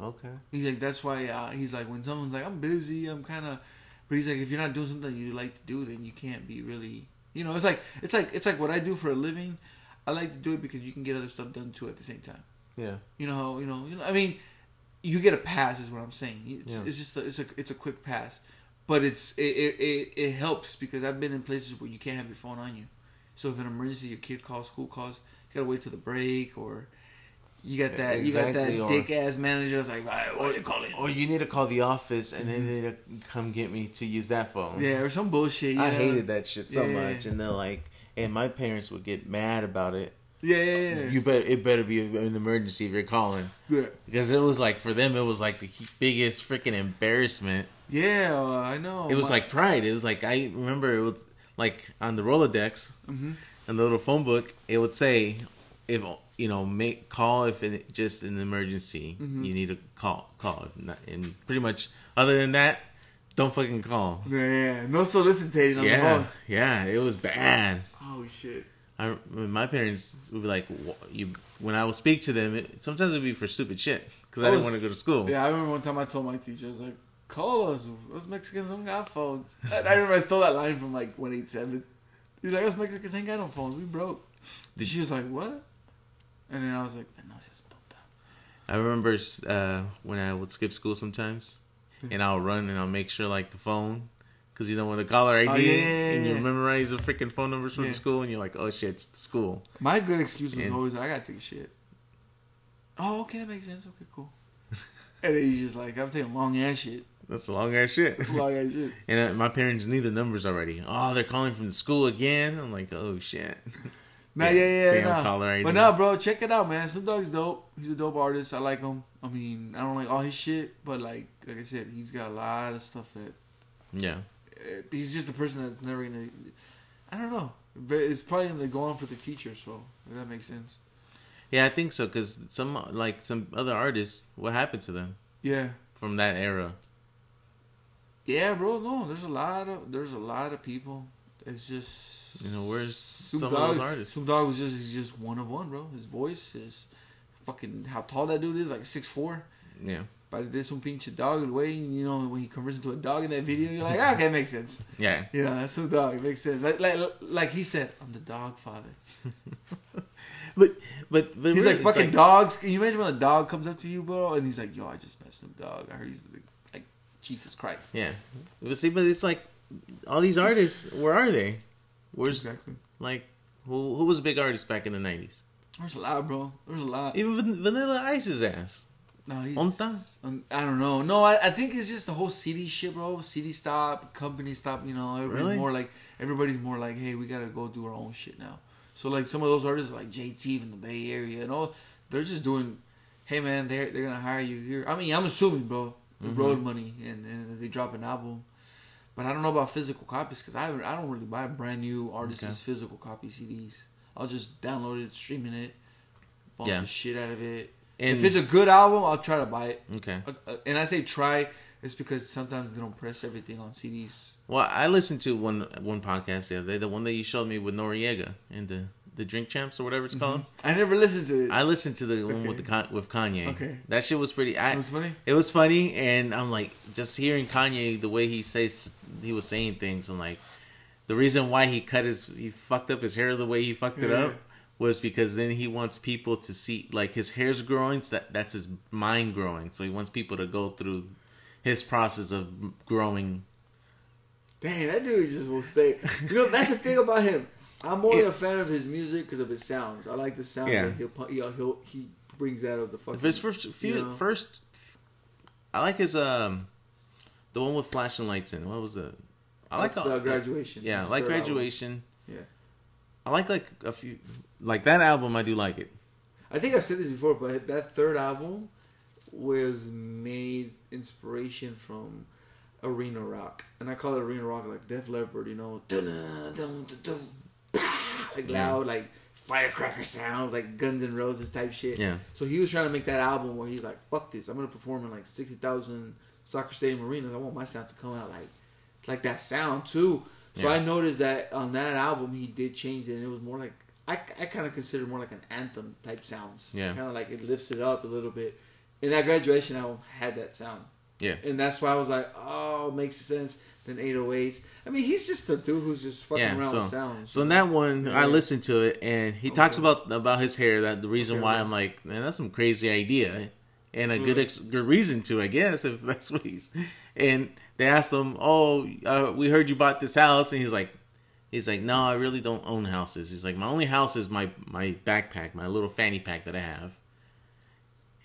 Okay. He's like, that's why uh, he's like, when someone's like, I'm busy, I'm kind of, but he's like, if you're not doing something you like to do, then you can't be really, you know, it's like, it's like, it's like what I do for a living. I like to do it because you can get other stuff done too at the same time. Yeah. You know, you know, you know. I mean, you get a pass is what I'm saying. It's, Yeah. it's just, a, it's a, it's a quick pass, but it's, it, it, it, it helps because I've been in places where you can't have your phone on you. So if an emergency, your kid calls, school calls, you gotta wait till the break or. You got that. you got that dick ass manager. that's like, right, what are you calling? Or you need to call the office and then they need to come get me to use that phone. Yeah, or some bullshit. I yeah. hated that shit so Yeah. much, and they're like, and my parents would get mad about it. Yeah, yeah, yeah. You bet it better be an emergency if you're calling yeah. because it was like for them it was like the biggest freaking embarrassment. Yeah, uh, I know. It was My- like pride. It was like I remember it was like on the Rolodex, Mhm. on the little phone book, it would say if you know make call if it just an emergency Mm-hmm. you need to call call If not- and pretty much other than that don't fucking call. Yeah, yeah. No solicitating on the Yeah, phone. yeah, it was bad. Oh shit. I my parents would be like, "You." When I would speak to them, it, sometimes it'd be for stupid shit because I, didn't want to go to school. Yeah, I remember one time I told my teacher, I was like, "Call us. Us Mexicans don't got phones." I, I remember I stole that line from like one eight seven. He's like, "Us Mexicans ain't got no phones. We broke." Did she was like, "What?" And then I was like, "No, it's just tonta." I remember uh, when I would skip school sometimes, and I'll run and I'll make sure like the phone, because you know when the caller ID Oh, yeah, yeah, and you memorize the freaking phone numbers from school, and you're like, "Oh shit, it's the school." My good excuse was And- always, "I gotta take shit." Oh, okay, that makes sense. Okay, cool. and then he's just like, "I'm taking long ass shit, That's a long ass shit. long ass shit." and uh, my parents knew the numbers already. Oh, they're calling from the school again. I'm like, "Oh shit." Nah, yeah, yeah, Damn nah. ID. But no, bro, check it out, man. Snoop Dogg's dope. He's a dope artist. I like him. I mean, I don't like all his shit, but like, like I said, he's got a lot of stuff that Yeah. he's just a person that's never gonna. I don't know. But it's probably gonna go on for the future. So if that makes sense. Yeah, I think so. Cause some like some other artists, what happened to them Yeah, from that era? yeah, bro. No, there's a lot of there's a lot of people. It's just You know, where's Snoop some Dogg. of those artists? Snoop Dogg was just he's just one of one, bro. His voice is fucking how tall that dude is, like six four. Yeah, But there's some pinche dog way you know when he converts into a dog in that video, you're like, ah, okay, makes sense. yeah. Yeah, that's some dog. It makes sense. Like, like like he said, I'm the dog father. But but but He's like fucking dogs. Can you imagine when a dog comes up to you, bro, and he's like, yo, I just met Snoop Dogg. I heard he's the, like Jesus Christ. Yeah, but see, but it's like all these artists. Where are they? Where's Exactly. like who who was a big artist back in the nineties? There's a lot, bro. There's a lot. Even Vanilla Ice's ass. No, he's. Um, I don't know. No, I, I think it's just the whole CD shit, bro. CD stop, company stop. You know, everybody's Really? more like everybody's more like, hey, we gotta go do our own shit now. So like some of those artists like JT in the Bay Area and all, they're just doing, hey man, they're they're gonna hire you here. I mean, I'm assuming, bro, the Mm-hmm. road money and and if they drop an album. But I don't know about physical copies because I I don't really buy brand new artists' Okay. physical copy CDs. I'll just download it, streaming it, bump Yeah. the shit out of it. And if it's a good album, I'll try to buy it. okay, Uh, uh, and I say try. It's because sometimes they don't press everything on CDs. Well, I listened to one one podcast the other day, the one that you showed me with Noreaga and the the Drink Champs or whatever it's mm-hmm. called. I never listened to it. I listened to the one with the with Kanye. Okay. that shit was pretty. I, it was funny. It was funny, and I'm like, just hearing Kanye the way he says he was saying things. I'm like, the reason why he cut his he fucked up his hair the way he fucked it up was because then he wants people to see like his hair's growing. So that that's his mind growing. So he wants people to go through his process of growing. Dang, that dude just will stay. You know, that's the thing about him. I'm more Yeah. a fan of his music because of his sounds. I like the sound Yeah. that he'll, he'll, he'll he brings out of the fucking. His first few you know? first, I like his um, the one with flashing lights in. What was the? I like That's all- the graduation. Yeah, I like third album. graduation. Yeah. I like like a few like that album. I do like it. I think I've said this before, but that third album was made inspiration from arena rock, and I call it arena rock like Def Leppard, you know, dun dun dun like loud, like firecracker sounds, like Guns N' Roses type shit. Yeah. So he was trying to make that album where he's like, "Fuck this! I'm gonna perform in like sixty thousand soccer stadium arenas. I want my sound to come out like like that sound too." So Yeah. I noticed that on that album he did change it, and it was more like I, I kind of consider more like an anthem type sounds. Yeah. kind of like it lifts it up a little bit. And that graduation album had that sound, Yeah. and that's why I was like, "Oh, makes sense." Then 808s. I mean, he's just a dude who's just fucking Yeah. around So with sounds. so in that one, I Yeah. listened to it, and he talks about about his hair. That the reason Okay, why right. I'm like, man, that's some crazy idea, and a good ex- good reason to, I guess, if that's what he's. And they asked him, "Oh, uh, we heard you bought this house," and he's like. He's like, no, I really don't own houses. He's like, my only house is my my backpack, my little fanny pack that I have.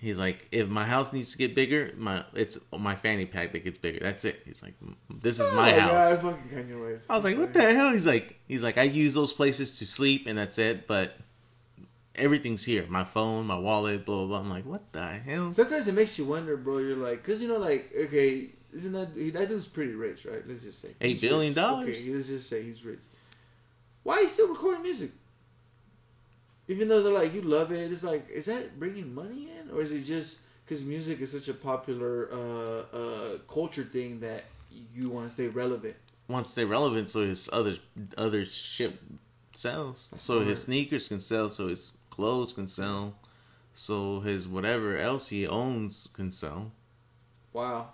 He's like, if my house needs to get bigger, my it's my fanny pack that gets bigger. That's it. He's like, mm, mm, this is oh, my Oh, house. God, fucking Kanye West. I was like, what the hell? He's like, he's like, I use those places to sleep and that's it. But everything's here. My phone, my wallet, blah blah blah. I'm like, what the hell? Sometimes it makes you wonder, bro. You're like, cause you know, like, okay, isn't that that dude's pretty rich, right? Let's just say Eight billion rich. dollars? Okay, let's just say he's rich. Why are you still recording music? Even though they're like, you love it, it's like, is that bringing money in, or is it just because music is such a popular uh, uh, culture thing that you want to stay relevant? Want to stay relevant, so his other other shit sells. So his sneakers can sell. So his clothes can sell. So his whatever else he owns can sell. Wow.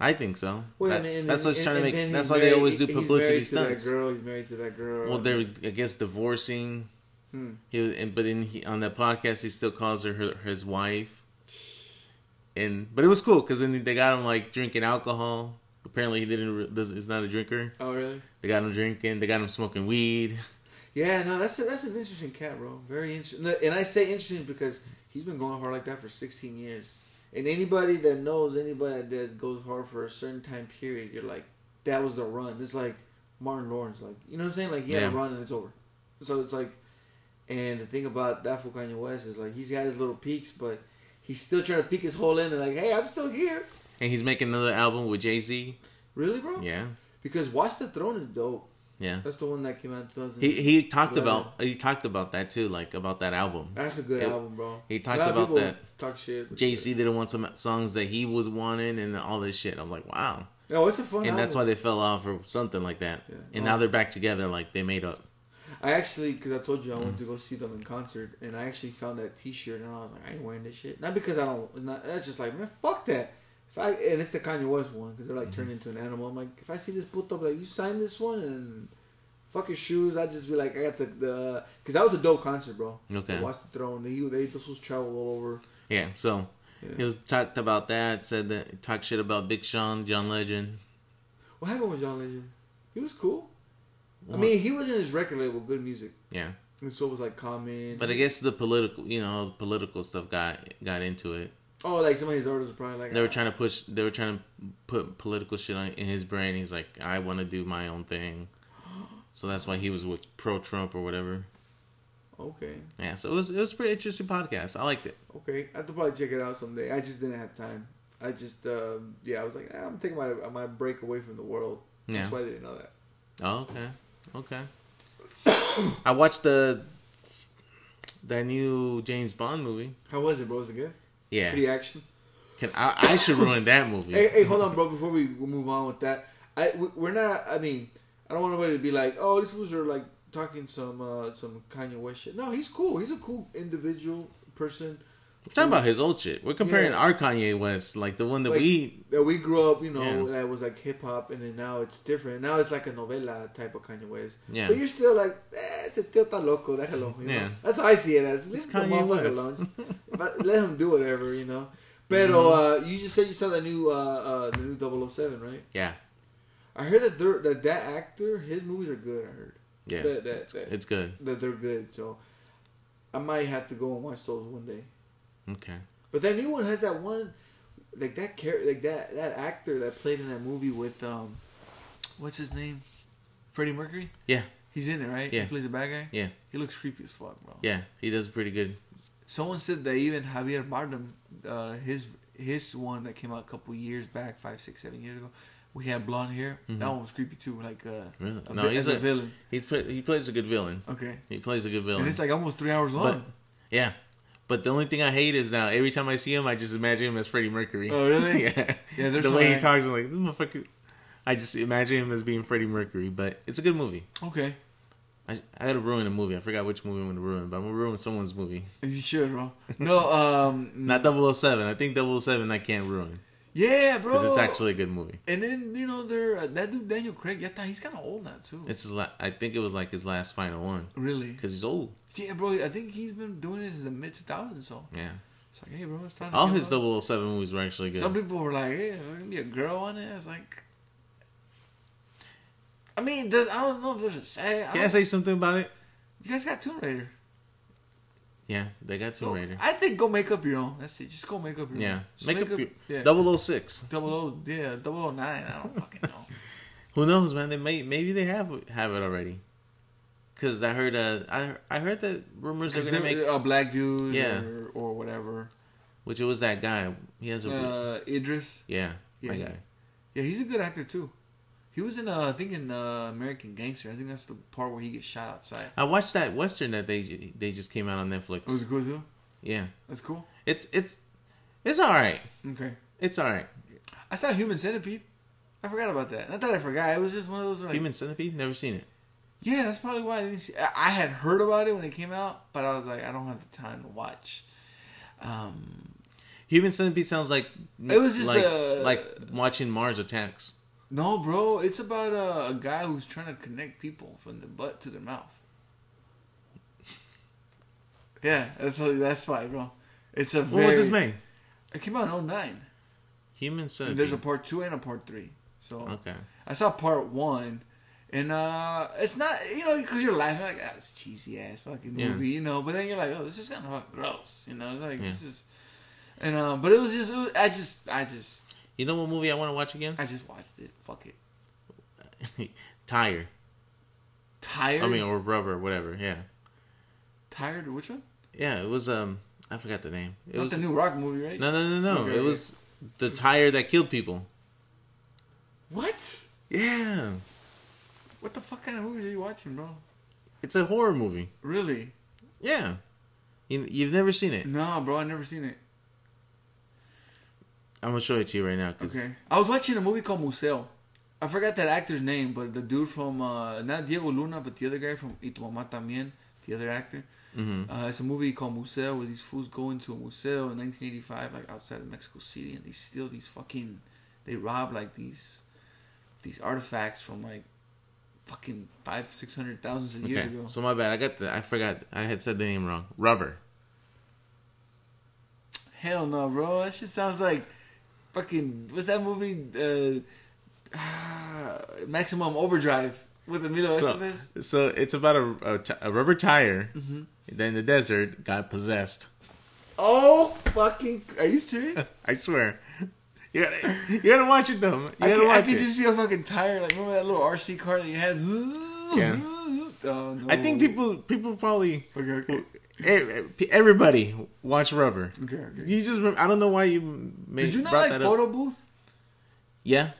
I think so. Well, That- mean, and that's what's trying to make. That's he's why they always do he's publicity married to stunts. That girl, he's married to that girl. Well, they're I guess divorcing. Hmm. He was, and, but in he, on that podcast, he still calls her, her his wife. And but it was cool because then they got him like drinking alcohol. Apparently, he didn't. Is not a drinker. Oh, really? They got him drinking. They got him smoking weed. Yeah, no, that's a, that's an interesting cat, bro. Very interesting. And I say interesting because he's been going hard like that for 16 years. And anybody that knows anybody that goes hard for a certain time period, you're like, that was the run. It's like Martin Lawrence, like you know what I'm saying? Like he had a run and it's over. So it's like, and the thing about that for Kanye West is like he's got his little peaks, but he's still trying to peek his hole in and like, hey, I'm still here. And he's making another album with Jay Z. Really, bro? Yeah, Because Watch the Throne is dope. yeah. That's the one that came out in He he talked about he talked about that too, like about that album. That's a good It- album, bro. he talked about that. Talk shit. Jay Z didn't want some songs that he was wanting and all this shit. I'm like, wow. No, it's a fun. and that's why they fell off or something like that. Yeah. And Oh. now they're back together, like they made up. I actually, because I told you I went to go see them in concert, and I actually found that T-shirt, and I was like, I ain't wearing this shit. Not because I don't. Not, that's just like, man, fuck that. If I and it's the Kanye West one because they're like turned mm-hmm. into an animal. I'm like, if I see this put up, like you signed this one and fuck your shoes, I just be like, I got the the because that was a dope concert, bro. Okay. Watch the throne. They they this was travel all over. Yeah, so Yeah. he was talked about that. Said that talked shit about Big Sean, John Legend. What happened with John Legend? He was cool. I mean, he was in his record label, good music, Yeah, and so it was like Common. but I guess the political, you know, political stuff got got into it. oh, like some of his artists were probably like They were trying to push. They were trying to put political shit on, in his brain. He's like, I want to do my own thing. So that's why he was with pro Trump or whatever. Okay. Yeah, so it was it was a pretty interesting podcast. I liked it. Okay, I have to probably check it out someday. I just didn't have time. I just, um, yeah, I was like, eh, I'm taking my my break away from the world. Yeah. That's why I didn't know that. Oh, okay, okay. I watched the that new James Bond movie. How was it, bro? Was it good? Yeah, Pretty action. Can I, I should ruin that movie? Hey, hey, hold on, bro. Before we move on with that, I we- we're not. I mean, I don't want nobody to be like, oh, these fools are like talking some uh some Kanye West shit. No, he's cool. He's a cool individual person. We're talking about his old shit. We're comparing Yeah. our Kanye West, like the one that Like, we. that we grew up, you know, Yeah. that was like hip hop, and then now it's different. Now it's like a novela type of Kanye West. Yeah. But you're still like, eh, ese tío está loco, déjalo. You know? Yeah. That's how I see it as. Leave It's the Kanye motherfucker West. alone. Just- but let him do whatever, you know. Pero Mm-hmm. uh, you just said you saw the new uh, uh, the new 007, right? Yeah, I heard that they're, that that actor, his movies are good. I heard yeah, that that, that, it's good. that they're good. So I might have to go and watch those one day. Okay. But that new one has that one, like that character, like that that actor that played in that movie with um, what's his name, Freddie Mercury. Yeah, He's in it, right? Yeah. He plays a bad guy. yeah, He looks creepy as fuck, bro. yeah. He does pretty good. Someone said that even Javier Bardem, uh, his his one that came out a couple years back, five, six, seven years ago, we had blonde hair. Mhm. That one was creepy too, like uh, Really? No, he's a a- villain. He's he plays a good villain. Okay, He plays a good villain. and it's like almost three hours long. But yeah, but the only thing I hate is now every time I see him, I just imagine him as Freddie Mercury. Oh, really? yeah. Yeah, there's the way he act- talks. I'm like this motherfucker. I just imagine him as being Freddie Mercury, but it's a good movie. okay, I, I gotta ruin a movie. I forgot which movie I'm gonna ruin, but I'm gonna ruin someone's movie. you should, bro. No, um, Not 007. I think 007 I can't ruin yeah, bro. because it's actually a good movie. And then you know, there uh, that dude Daniel Craig. Yeah, he's kind of old now too. It's his la- I think it was like his last final one really. because he's old. Yeah, bro. I think he's been doing this in the mid 2000s. So Yeah, it's like, hey, bro, it's time. All his up. 007 movies were actually good. Some people were like, "Hey, is there gonna be a girl on it?" I was like, I mean, does, I don't know if there's a say. I Can I don't- say something about it? you guys got Tomb Raider. Yeah, they got Tomb Go- Raider. I think go make up your own. That's it. Just go make up your Yeah, own. Just make up your yeah. 006. double O, yeah, double O nine. I don't fucking know. Who knows, man? They may maybe they have have it already. Cause I heard uh I I heard that rumors are Because gonna make a black dude, Yeah. or, or whatever. which it was that guy. He has a Uh, Idris. yeah, yeah, my guy. Yeah, he's a good actor too. He was in, uh, I think, in uh, American Gangster. I think that's the part where he gets shot outside. I watched that western that they they just came out on Netflix. It was cool too. yeah, That's cool. it's it's it's all right. Okay. It's all right. I saw Human Centipede. I forgot about that. Not that I forgot. It was just one of those. Like, Human Centipede. Never seen it. Yeah, that's probably why I didn't see. I I had heard about it when it came out, but I was like, I don't have the time to watch. Um, Human Centipede sounds like It was just, like uh, like watching Mars Attacks. no, bro, it's about a, a guy who's trying to connect people from the butt to their mouth. Yeah, that's that's fine, bro. It's a What very, was his name? It came out in 09. Human Centipede. There's a part two and a part three. So okay. I saw part one, and uh it's not you know because you're laughing like ah, it's cheesy ass fucking Yeah. movie, you know. But then you're like, oh, this is kind of fucking gross, you know. It's like Yeah. this is, and um, but it was just it was, I just I just You know what movie I want to watch again? I just watched it. Fuck it. Tire. Tired. I mean, or rubber, whatever. Yeah, tired. Which one? yeah. It was um, I forgot the name. It Not was the new Rock movie, right? no, no, no, no. Okay, it was the tire that killed people. What? Yeah, What the fuck kind of movies are you watching, bro? it's a horror movie. Really? Yeah, you, you've never seen it. No, bro. I never seen it. I'm gonna show it to you right now. Cause Okay. I was watching a movie called Museo. I forgot that actor's name, but the dude from uh, not Diego Luna, but the other guy from Y tu mamá también, the other actor. Mhm. Uh, it's a movie called Museo where these fools go into a museo in 1985, like outside of Mexico City, and they steal these fucking, they rob like these, these artifacts from like, fucking five, six hundred thousands of years Okay, ago. so my bad. I got the. I forgot. I had said the name wrong. Rubber. Hell no, bro. That shit sounds like, fucking, what's that movie? Uh, Maximum Overdrive with Emilio So, Estevez. so it's about a, a, t- a rubber tire. Mm-hmm. Then the desert got possessed. Oh fucking! Are you serious? I swear. You gotta, you gotta watch it though. You I gotta can, I watch can it. just see a fucking tire. Like remember that little RC car that you had? Yeah. Oh, no. I think people people probably Okay, okay, everybody watch Rubber. okay. okay. You just I don't know why you made Did you not brought like that up. Phone Booth? Yeah.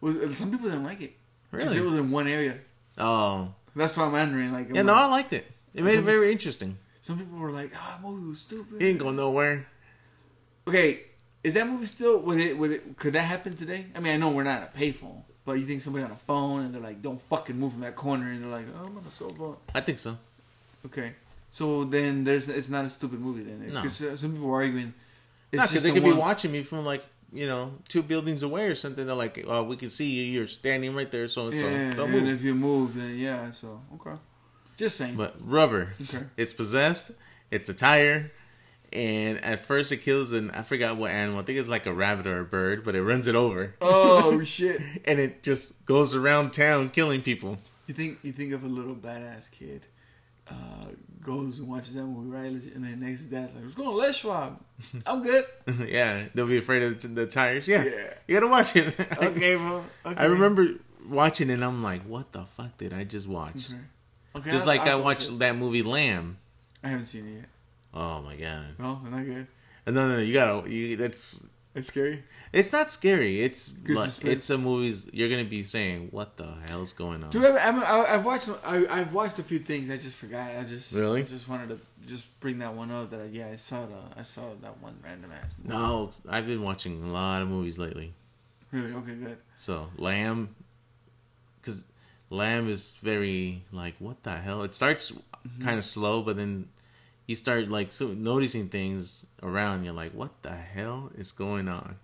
Was, uh, some people didn't like it because Really? it was in one area. Oh. That's why I'm wondering. Like, Yeah. No, I liked it. It made it very interesting. some people were like, "Oh, that movie was stupid." He ain't go nowhere. Okay, Is that movie still? Would it? Would it? Could that happen today? I mean, I know we're not a payphone, but you think somebody on a phone and they're like, "Don't fucking move from that corner," and they're like, "Oh, I'm on a phone." I think so. Okay, so then there's it's not a stupid movie then No. because uh, some people are arguing. Not just because they the could be watching me from like you know two buildings away or something. They're like, "Oh, we can see you. You're standing right there, so and so. Yeah, Don't and if you move, then yeah. So okay, just saying. But rubber, Okay. it's possessed. It's a tire, and at first it kills an I forgot what animal. I think it's like a rabbit or a bird, but it runs it over, oh shit! and it just goes around town killing people. You think you think of a little badass kid uh, goes and watches that movie, right? And then next dad's like, "What's going on, Les Schwab? I'm good." yeah, they'll be afraid of the, tires. Yeah. Yeah. you gotta watch it. Okay, bro. Okay. I remember watching it. and I'm like, what the fuck did I just watch? Okay. Okay, Just I'll- like I I'll watched it. that movie Lamb. I haven't seen it yet. Oh my god! No, not good. No, no, no, you gotta. You, that's. It's scary. It's not scary. It's like, it's a movies you're gonna be saying, "What the hell's going on?" Dude, I, I, I've watched. I, I've watched a few things. I just forgot. I just Really? I just wanted to just bring that one up. That I, yeah, I saw the. I saw that one random ass. movie. no, I've been watching a lot of movies lately. Really? Okay, good. So Lamb, because Lamb is very like, what the hell? It starts Mm-hmm. kind of slow, but then you start like so noticing things around. You're like, what the hell is going on?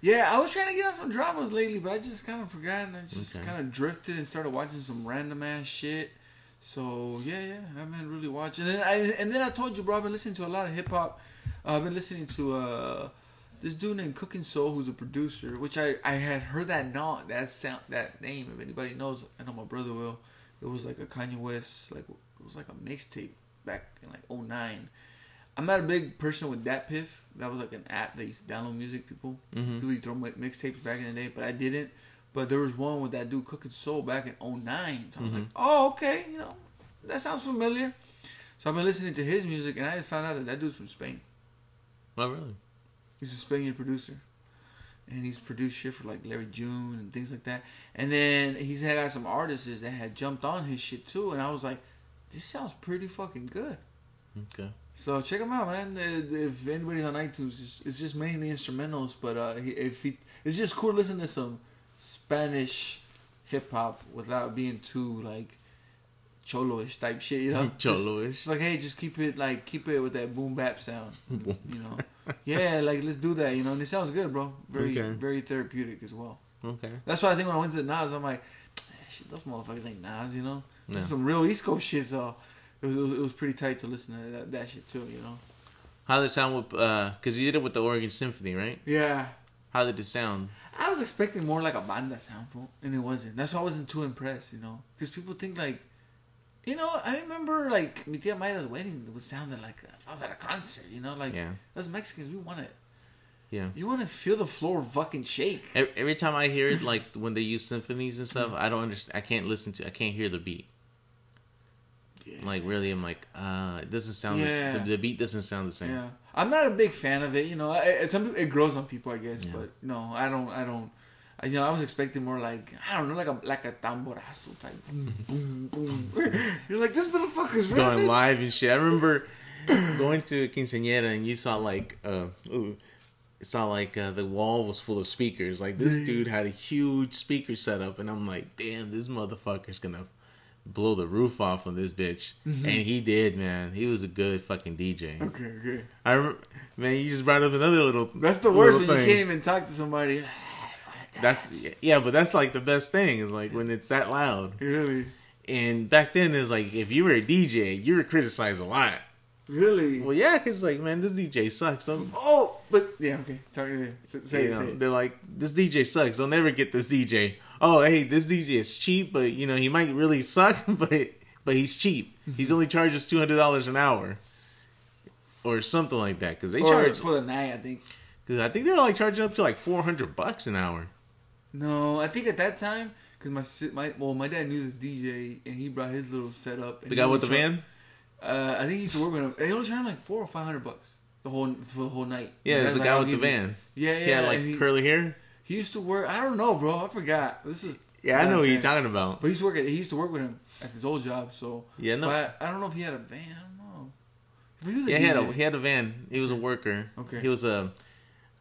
Yeah, I was trying to get on some dramas lately, but I just kind of forgot and I just Okay. kind of drifted and started watching some random ass shit. So yeah, yeah, I've been really watching. And then I and then I told you, bro, I've been listening to a lot of hip hop. Uh, I've been listening to uh this dude named Cookin Soul, who's a producer, which I I had heard that not that sound that name. If anybody knows, I know my brother will. It was like a Kanye West, like it was like a mixtape back in like 09. I'm not a big person with DatPiff. That was like an app that used to download music. People, Mhm. people used to throw mixtapes back in the day, but I didn't. But there was one with that dude Cookin Soul back in 09. So I was like, oh, okay, you know, that sounds familiar. So I've been listening to his music, and I found out that that dude's from Spain. Oh, really? He's a Spaniard producer, and he's produced shit for like Larry June and things like that. And then he's had got some artists that had jumped on his shit too, and I was like, this sounds pretty fucking good. Okay. So check him out, man. Uh, If anybody's on iTunes, it's, it's just mainly instrumentals, but uh, if he, it's just cool to listen to some Spanish hip hop without being too like cholo-ish type shit, you know. Just- like, hey, just keep it like keep it with that boom bap sound, you know. yeah, like let's do that, you know. And it sounds good, bro. Very Okay. very therapeutic as well. Okay. That's why I think when I went to the Nas, I'm like, shit, those motherfuckers ain't Nas, you know. Yeah. some real East Coast shit, so it was, it was, it was pretty tight to listen to that, that shit too, you know. How did it sound with? uh Because you did it with the Oregon Symphony, right? Yeah, How did it sound? I was expecting more like a banda sound, and it wasn't. That's why I wasn't too impressed, you know, because people think like, you know, I remember like mi tia Mayra's wedding. It was sounding like I was at a concert, you know, like Yeah. us Mexicans, we want it. Yeah. you want to feel the floor fucking shake. Every, every time I hear it, like when they use symphonies and stuff, I don't understand. I can't listen to. I can't hear the beat. Yeah. Like really, I'm like, uh, it doesn't sound. Yeah. The, the beat doesn't sound the same. Yeah, I'm not a big fan of it. You know, it, it, it grows on people, I guess. Yeah. But no, I don't. I don't. You know, I was expecting more like I don't know, like a like a tamborazo type. Boom, boom, boom. You're like this motherfucker's Going rapping. live and shit. I remember going to quinceañera and you saw like, uh, ooh, saw like uh, the wall was full of speakers. Like this dude had a huge speaker setup, and I'm like, damn, this motherfucker's gonna blow the roof off on this bitch. Mm-hmm. And he did, man. He was a good fucking DJ. Okay, okay. I man, you just brought up another little. That's the worst when little you can't even talk to somebody. That's yeah, but that's like the best thing is like when it's that loud. Really, And back then, it's like if you were a DJ, you were criticized a lot. really. Well, yeah, because like man, this DJ sucks. Don't Oh, but yeah, okay. Talk say, say, say they're like this DJ sucks. They'll never get this DJ. Oh, hey, this DJ is cheap, but you know he might really suck, but but he's cheap. He's only charges two hundred dollars an hour, or something like that. Because they Or charge. for the night, I think. Because I think they're like charging up to like four hundred bucks an hour. No, I think at that time, because my my well, my dad knew this DJ and he brought his little setup. And The he guy with the char- van. Uh, I think he used to work with him. They only charged him like four or five hundred bucks the whole for the whole night. Yeah, it's the that's guy like, with the you- van. Yeah, yeah. He had like he, curly hair. He used to work. I don't know, bro. I forgot. This is Yeah, I know what you're talking. about. But he used to work he used to work with him at his old job. So Yeah, no. But I don't know if he had a van. I don't know. But he was a Yeah, he had a he had a van. He was a worker. Okay. He was a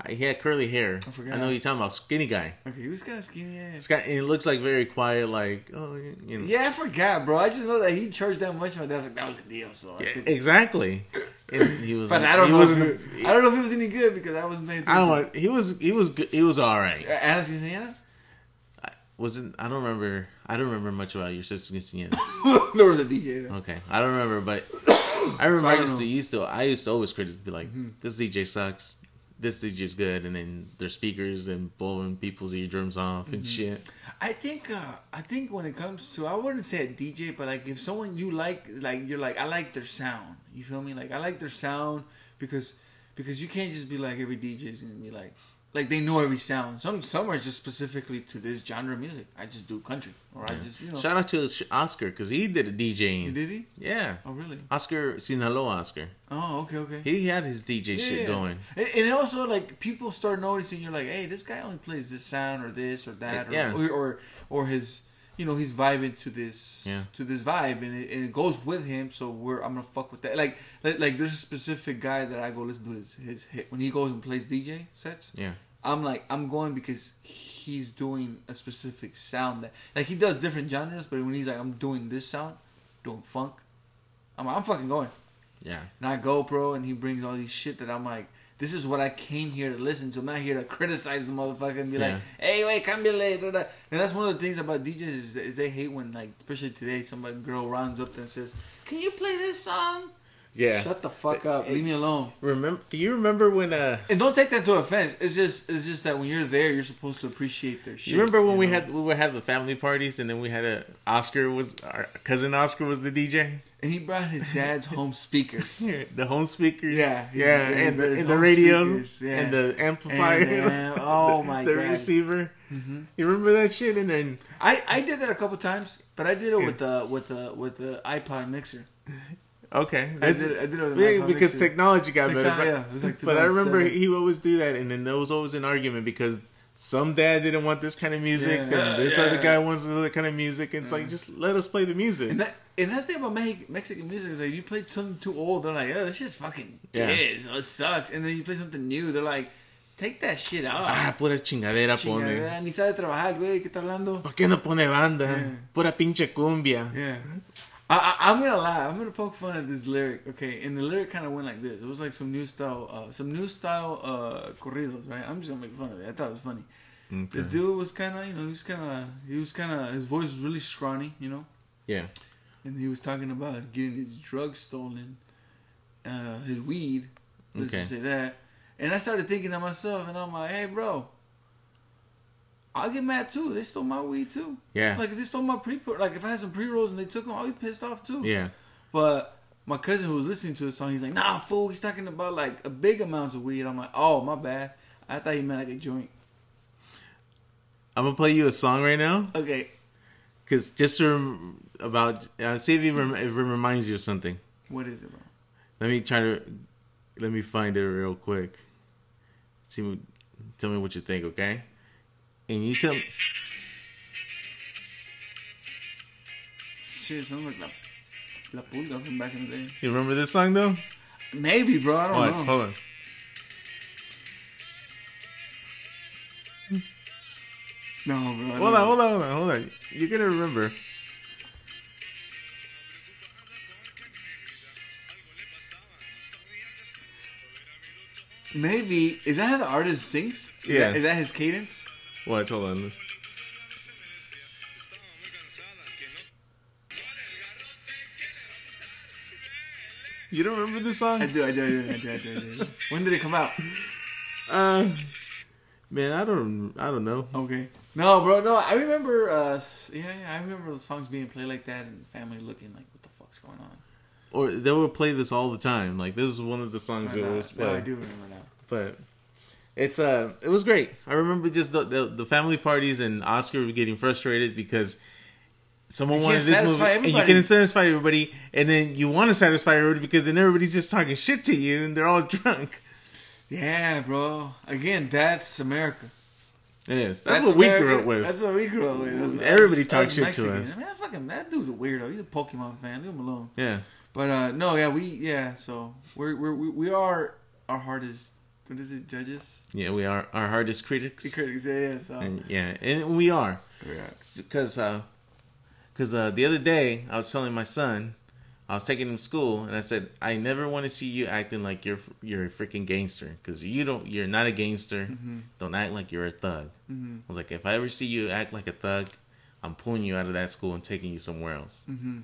He had curly hair. I I, know you're talking about skinny guy. Okay, he was kind of skinny. Got, and it looks like very quiet, like oh, you know. Yeah, I forgot, bro. I just know that he charged that much. My dad's like, that was a deal. So I Yeah, exactly. And he was. But I don't he know. If it, I don't know if it was any good because I wasn't paying I don't know. He was. He was. good. He was all right. Uh, Quinceañera? Wasn't. I don't remember. I don't remember much about your sister Quinceañera. there was a DJ there. Okay, I don't remember, but I remember I I used to used to I used to always criticize be like, mm-hmm. this DJ sucks, this DJ's good, and then their speakers and blowing people's eardrums off and shit. I think uh, I think when it comes to I wouldn't say a DJ, but like if someone you like, like you're like I like their sound. You feel me? Like I like their sound because because you can't just be like every DJ is gonna be like like they know every sound. Some some are just specifically to this genre of music. I just do country or I just you know. Shout out to Oscar because he did a DJing. Did he? Yeah, Oh really? Oscar Sinaloa Oscar. Oh okay okay. He had his DJ Yeah, shit yeah. going. And, and also like people start noticing you're like, hey, this guy only plays this sound or this or that or Yeah. or, or or his you know he's vibing to this Yeah. to this vibe and it, and it goes with him. So we're I'm gonna fuck with that. Like like, like there's a specific guy that I go listen to his his hit when he goes and plays DJ sets. Yeah, I'm like I'm going because he's doing a specific sound that like he does different genres, but when he's like I'm doing this sound, doing funk, I'm I'm fucking going. yeah, And I go, bro, and he brings all these shit that I'm like, this is what I came here to listen to. I'm not here to criticize the motherfucker and be like, hey, wait, cambiale. da, da. And that's one of the things about DJs is, is they hate when, like, especially today, somebody girl runs up there and says, can you play this song? yeah. Shut the fuck up. Leave me alone. Remember? Do you remember when? uh And don't take that to offense. It's just, it's just that when you're there, you're supposed to appreciate their shit. You remember when you we know? had we would have the family parties and then we had a Oscar was our cousin Oscar was the DJ. And he brought his dad's home speakers. the home speakers, Yeah, yeah, yeah, and the, and the radio, yeah. and the amplifier, And, uh, oh my the God. Mm-hmm. receiver. You remember that shit? And then I, I did that a couple times, but I did it with the with the with the iPod mixer. okay, I did I did it yeah, because mixer. technology got Techno- better. But, yeah, it was like but I remember he would always do that, and then there was always an argument because. Some dad didn't want this kind of music, Yeah. and this Yeah. other guy wants another kind of music. And it's like, just let us play the music. And that and that thing about Me- Mexican music is like you play something too old, they're like, oh, this shit's fucking Yeah. dead, so it sucks. And then you play something new, they're like, take that shit out. ah, pura chingadera pone. Ni sabe trabajar, güey, ¿qué está hablando? ¿Por qué no pone banda? Yeah. Pura pinche cumbia. Yeah. I, I, I'm gonna lie. I'm gonna poke fun at this lyric. Okay, and the lyric kind of went like this. It was like some new style, uh, some new style uh, corridos, right? I'm just gonna make fun of it. I thought it was funny. Okay. The dude was kind of, you know, he was kind of, he was kind of, his voice was really scrawny, you know, Yeah. and he was talking about getting his drugs stolen, uh, his weed. Let's Okay. just say that. And I started thinking to myself, and I'm like, hey, bro, I'll get mad too. They stole my weed too. Yeah. Like if they stole my pre, like if I had some pre rolls and they took them, I'll be pissed off too. Yeah. But my cousin who was listening to the song, he's like, "Nah, fool, he's talking about like a big amounts of weed." I'm like, "Oh, my bad. I thought he meant like a joint." I'm gonna play you a song right now, Okay, cause just to rem- about uh, see if it, rem- if it reminds you of something. what is it, bro? Let me try to let me find it real quick. See, tell me what you think, okay? And you tell me. Shit, sounds like La, La Pulga from back in the day. You remember this song though? Maybe, bro. I don't What? know. Hold on. No, bro. Hold on, hold on, hold on, hold on. You're gonna remember. Maybe is that how the artist sings? Yeah. Is Yes. that- Is that his cadence? What? Hold on. You don't remember this song? I do. I do. I do. I do. I do, I do. When did it come out? Uh, man, I don't, I don't know. Okay. No, bro. No, I remember. Uh, yeah, yeah. I remember the songs being played like that and family looking like, "What the fuck's going on?" Or they would play this all the time. Like this is one of the songs that know, was no, I do remember now. But it's uh, it was great. I remember just the the, the family parties and Oscar getting frustrated because. Someone wanted this movie, satisfy and you everybody. can satisfy everybody, and then you want to satisfy everybody because then everybody's just talking shit to you, and they're all drunk. Yeah, bro. Again, that's America. It is. That's, what we grew up with. That's what we grew up with. That's, Everybody talks shit to Mexicans. us. Man, fucking that dude's a weirdo. He's a Pokemon fan. Leave him alone. yeah. But uh no, yeah, we yeah. So we're we're we, we are our heart is what is it? Judges. Yeah, we are our hardest critics. The critics. Yeah, yeah. So. And yeah, and we are. yeah. because uh, uh, the other day I was telling my son, I was taking him to school, and I said, I never want to see you acting like you're you're a freaking gangster, because you don't, you're not a gangster. Mm-hmm. Don't act like you're a thug. I was like, if I ever see you act like a thug, I'm pulling you out of that school and taking you somewhere else. Mm-hmm.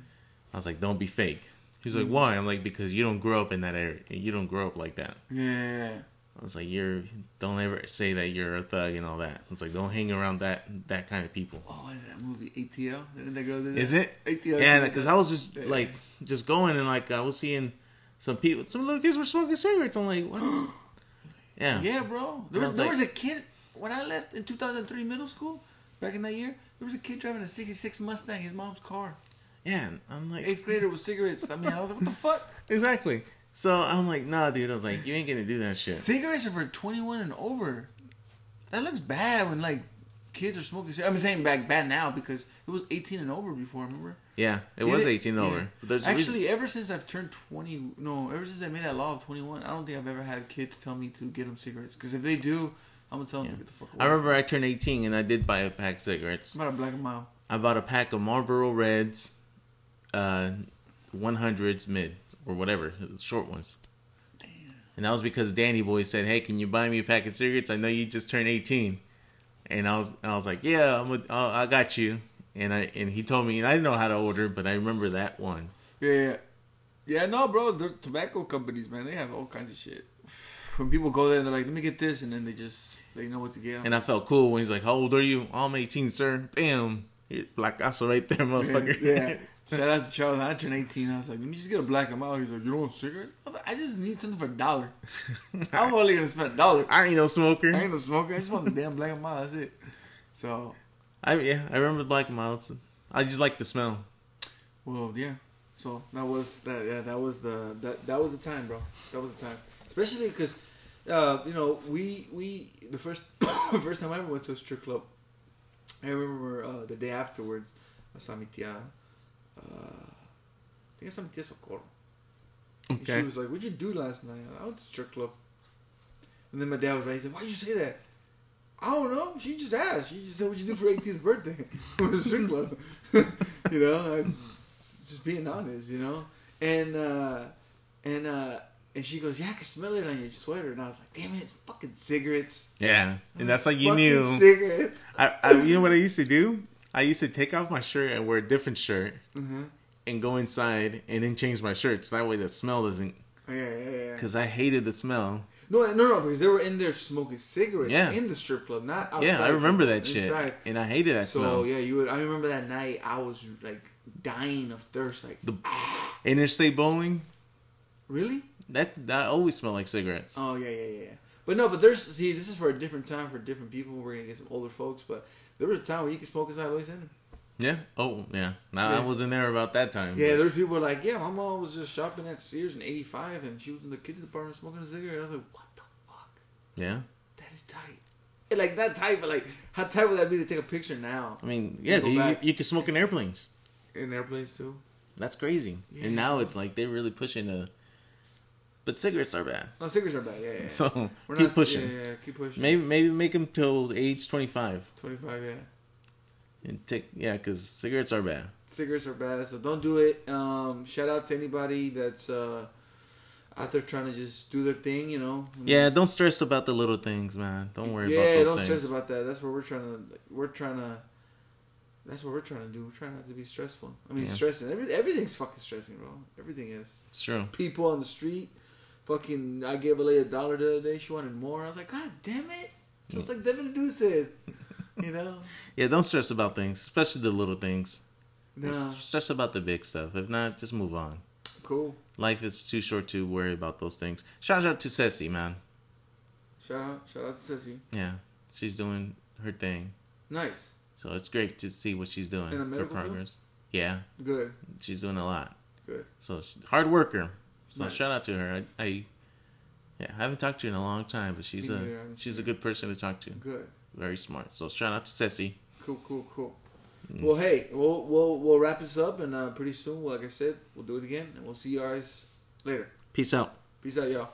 I was like, don't be fake. He's like, why? I'm like, because you don't grow up in that area. You don't grow up like that. Yeah. I was like, you're don't ever say that you're a thug and all that. It's like, don't hang around that that kind of people. Oh, is that movie? ATL. Didn't that girl do that? Is it? ATL. Yeah, because. I was just like just going and like I was seeing some people, some little kids were smoking cigarettes. I'm like, what? yeah, Yeah, bro. There was, was there like- was a kid when I left in 2003 middle school. Back in that year, there was a kid driving a '66 Mustang, his mom's car. yeah. I'm like, Eighth grader with cigarettes. I mean, I was like, what the fuck? exactly. So I'm like, nah, dude. I was like, you ain't gonna do that shit. Cigarettes are for 21 and over. That looks bad when like kids are smoking cigarettes. I'm saying back bad now because it was 18 and over before. Remember? Yeah, it Did was 18 Yeah. over. But there's a reason- Actually, ever since I've turned 20, no, ever since I made that law of 21, I don't think I've ever had kids tell me to get them cigarettes. Because if they do, I'm gonna tell them to get the fuck away. I remember I turned 18 and I did buy a pack of cigarettes. About a black and mild. I bought a pack of Marlboro Reds, uh, 100s mid or whatever, short ones. And that was because Danny Boy said, "Hey, can you buy me a pack of cigarettes? I know you just turned 18." And I was, I was like, "Yeah, I'm, a, I got you." And I, and he told me, and I didn't know how to order, but I remember that one. Yeah, yeah. No, bro, they're tobacco companies, man. They have all kinds of shit. When people go there, they're like, "Let me get this," and then they just they know what to get. And I felt cool when he's like, "How old are you?" "I'm 18, sir." Bam, Here, black asso right there, motherfucker. yeah. Shout out to Charles. I turned 18. I was like, let me just get a black and mild. He's like, you don't want a cigarette? I like, I just need something for a dollar. I'm only gonna spend a dollar. I ain't no smoker. I ain't no smoker. I just want the damn black and mild. That's it. So, I yeah, I remember black and milds. I just like the smell. well, yeah. So that was that. Yeah, that was the that that was the time, bro. That was the time. Especially because, uh, you know, we we the first the first time I ever went to a strip club. I remember uh, the day afterwards. I saw mi tia. Uh, I think I mi tia Socorro. Okay. She was like, "What'd you do last night?" I went to strip club. And then my dad was right. He said, "Why'd you say that?" I don't know. She just asked. She just said, "What'd you do for 18th birthday?" it was a strip club. you know, I'm just being honest. You know, and uh, and uh, and she goes, "Yeah, I can smell it on your sweater." And I was like, "Damn it, it's fucking cigarettes." Yeah, and that's like you knew. cigarettes. I, I, you know what I used to do? I used to take off my shirt and wear a different shirt Mm-hmm. and go inside and then change my shirt so that way the smell doesn't. Yeah, yeah, yeah. Because I hated the smell. No, no, no, because they were in there smoking cigarettes Yeah. in the strip club, not outside. yeah, I remember that shit, inside. and I hated that So smell. yeah, you would. I remember that night. I was like dying of thirst. Like, The interstate bowling really? that that always smelled like cigarettes. Oh yeah, yeah, yeah. But no, but there's see, this is for a different time for different people. We're gonna get some older folks, but there was a time where you could smoke inside Lloyd Center. Yeah. Oh yeah. Now Yeah. I wasn't there about that time. Yeah, but- there's people like, yeah, my mom was just shopping at Sears in '85, and she was in the kids department smoking a cigarette. And I was like, what the fuck? yeah. That is tight. And, like that tight, but like, how tight would that be to take a picture now I mean, yeah, you, you, you can smoke in airplanes. in airplanes too? That's crazy. Yeah. And now it's like they're really pushing the. But cigarettes are bad. No, cigarettes are bad. Yeah, yeah. So We're keep not- pushing. Yeah, yeah, keep pushing. Maybe maybe make them till age twenty five. Twenty five, Yeah. and take yeah, because cigarettes are bad. cigarettes are bad, so don't do it. Um, shout out to anybody that's uh, out there trying to just do their thing, you know. Yeah, don't stress about the little things, man. Don't worry yeah, about those things. Yeah, don't things. stress about that. That's what we're trying to. We're trying to. That's what we're trying to do. We're trying not to be stressful. I mean, Yeah. stressing. Every, everything's fucking stressing, bro. Everything is. it's true. People on the street, fucking. I gave a lady a dollar the other day. She wanted more. I was like, God damn it! Just like Devin Dude said, you know. Yeah, don't stress about things, especially the little things. No, Stress about the big stuff. If not, just move on. cool. Life is too short to worry about those things. Shout out to Ceci, man. Shout out, shout out to Ceci. Yeah, she's doing her thing. Nice, So it's great to see what she's doing. In her medical field? progress. Yeah, good, she's doing a lot. good. So hard worker. So Nice. shout out to her. I, I yeah, I haven't talked to her in a long time, but she's a she's a good person to talk to. Good. Very smart. So shout out to Ceci. Cool, cool, cool. Mm. Well, hey, we'll we'll we'll wrap this up, and uh, pretty soon, like I said, we'll do it again, and we'll see you guys later. Peace out. Peace out, y'all.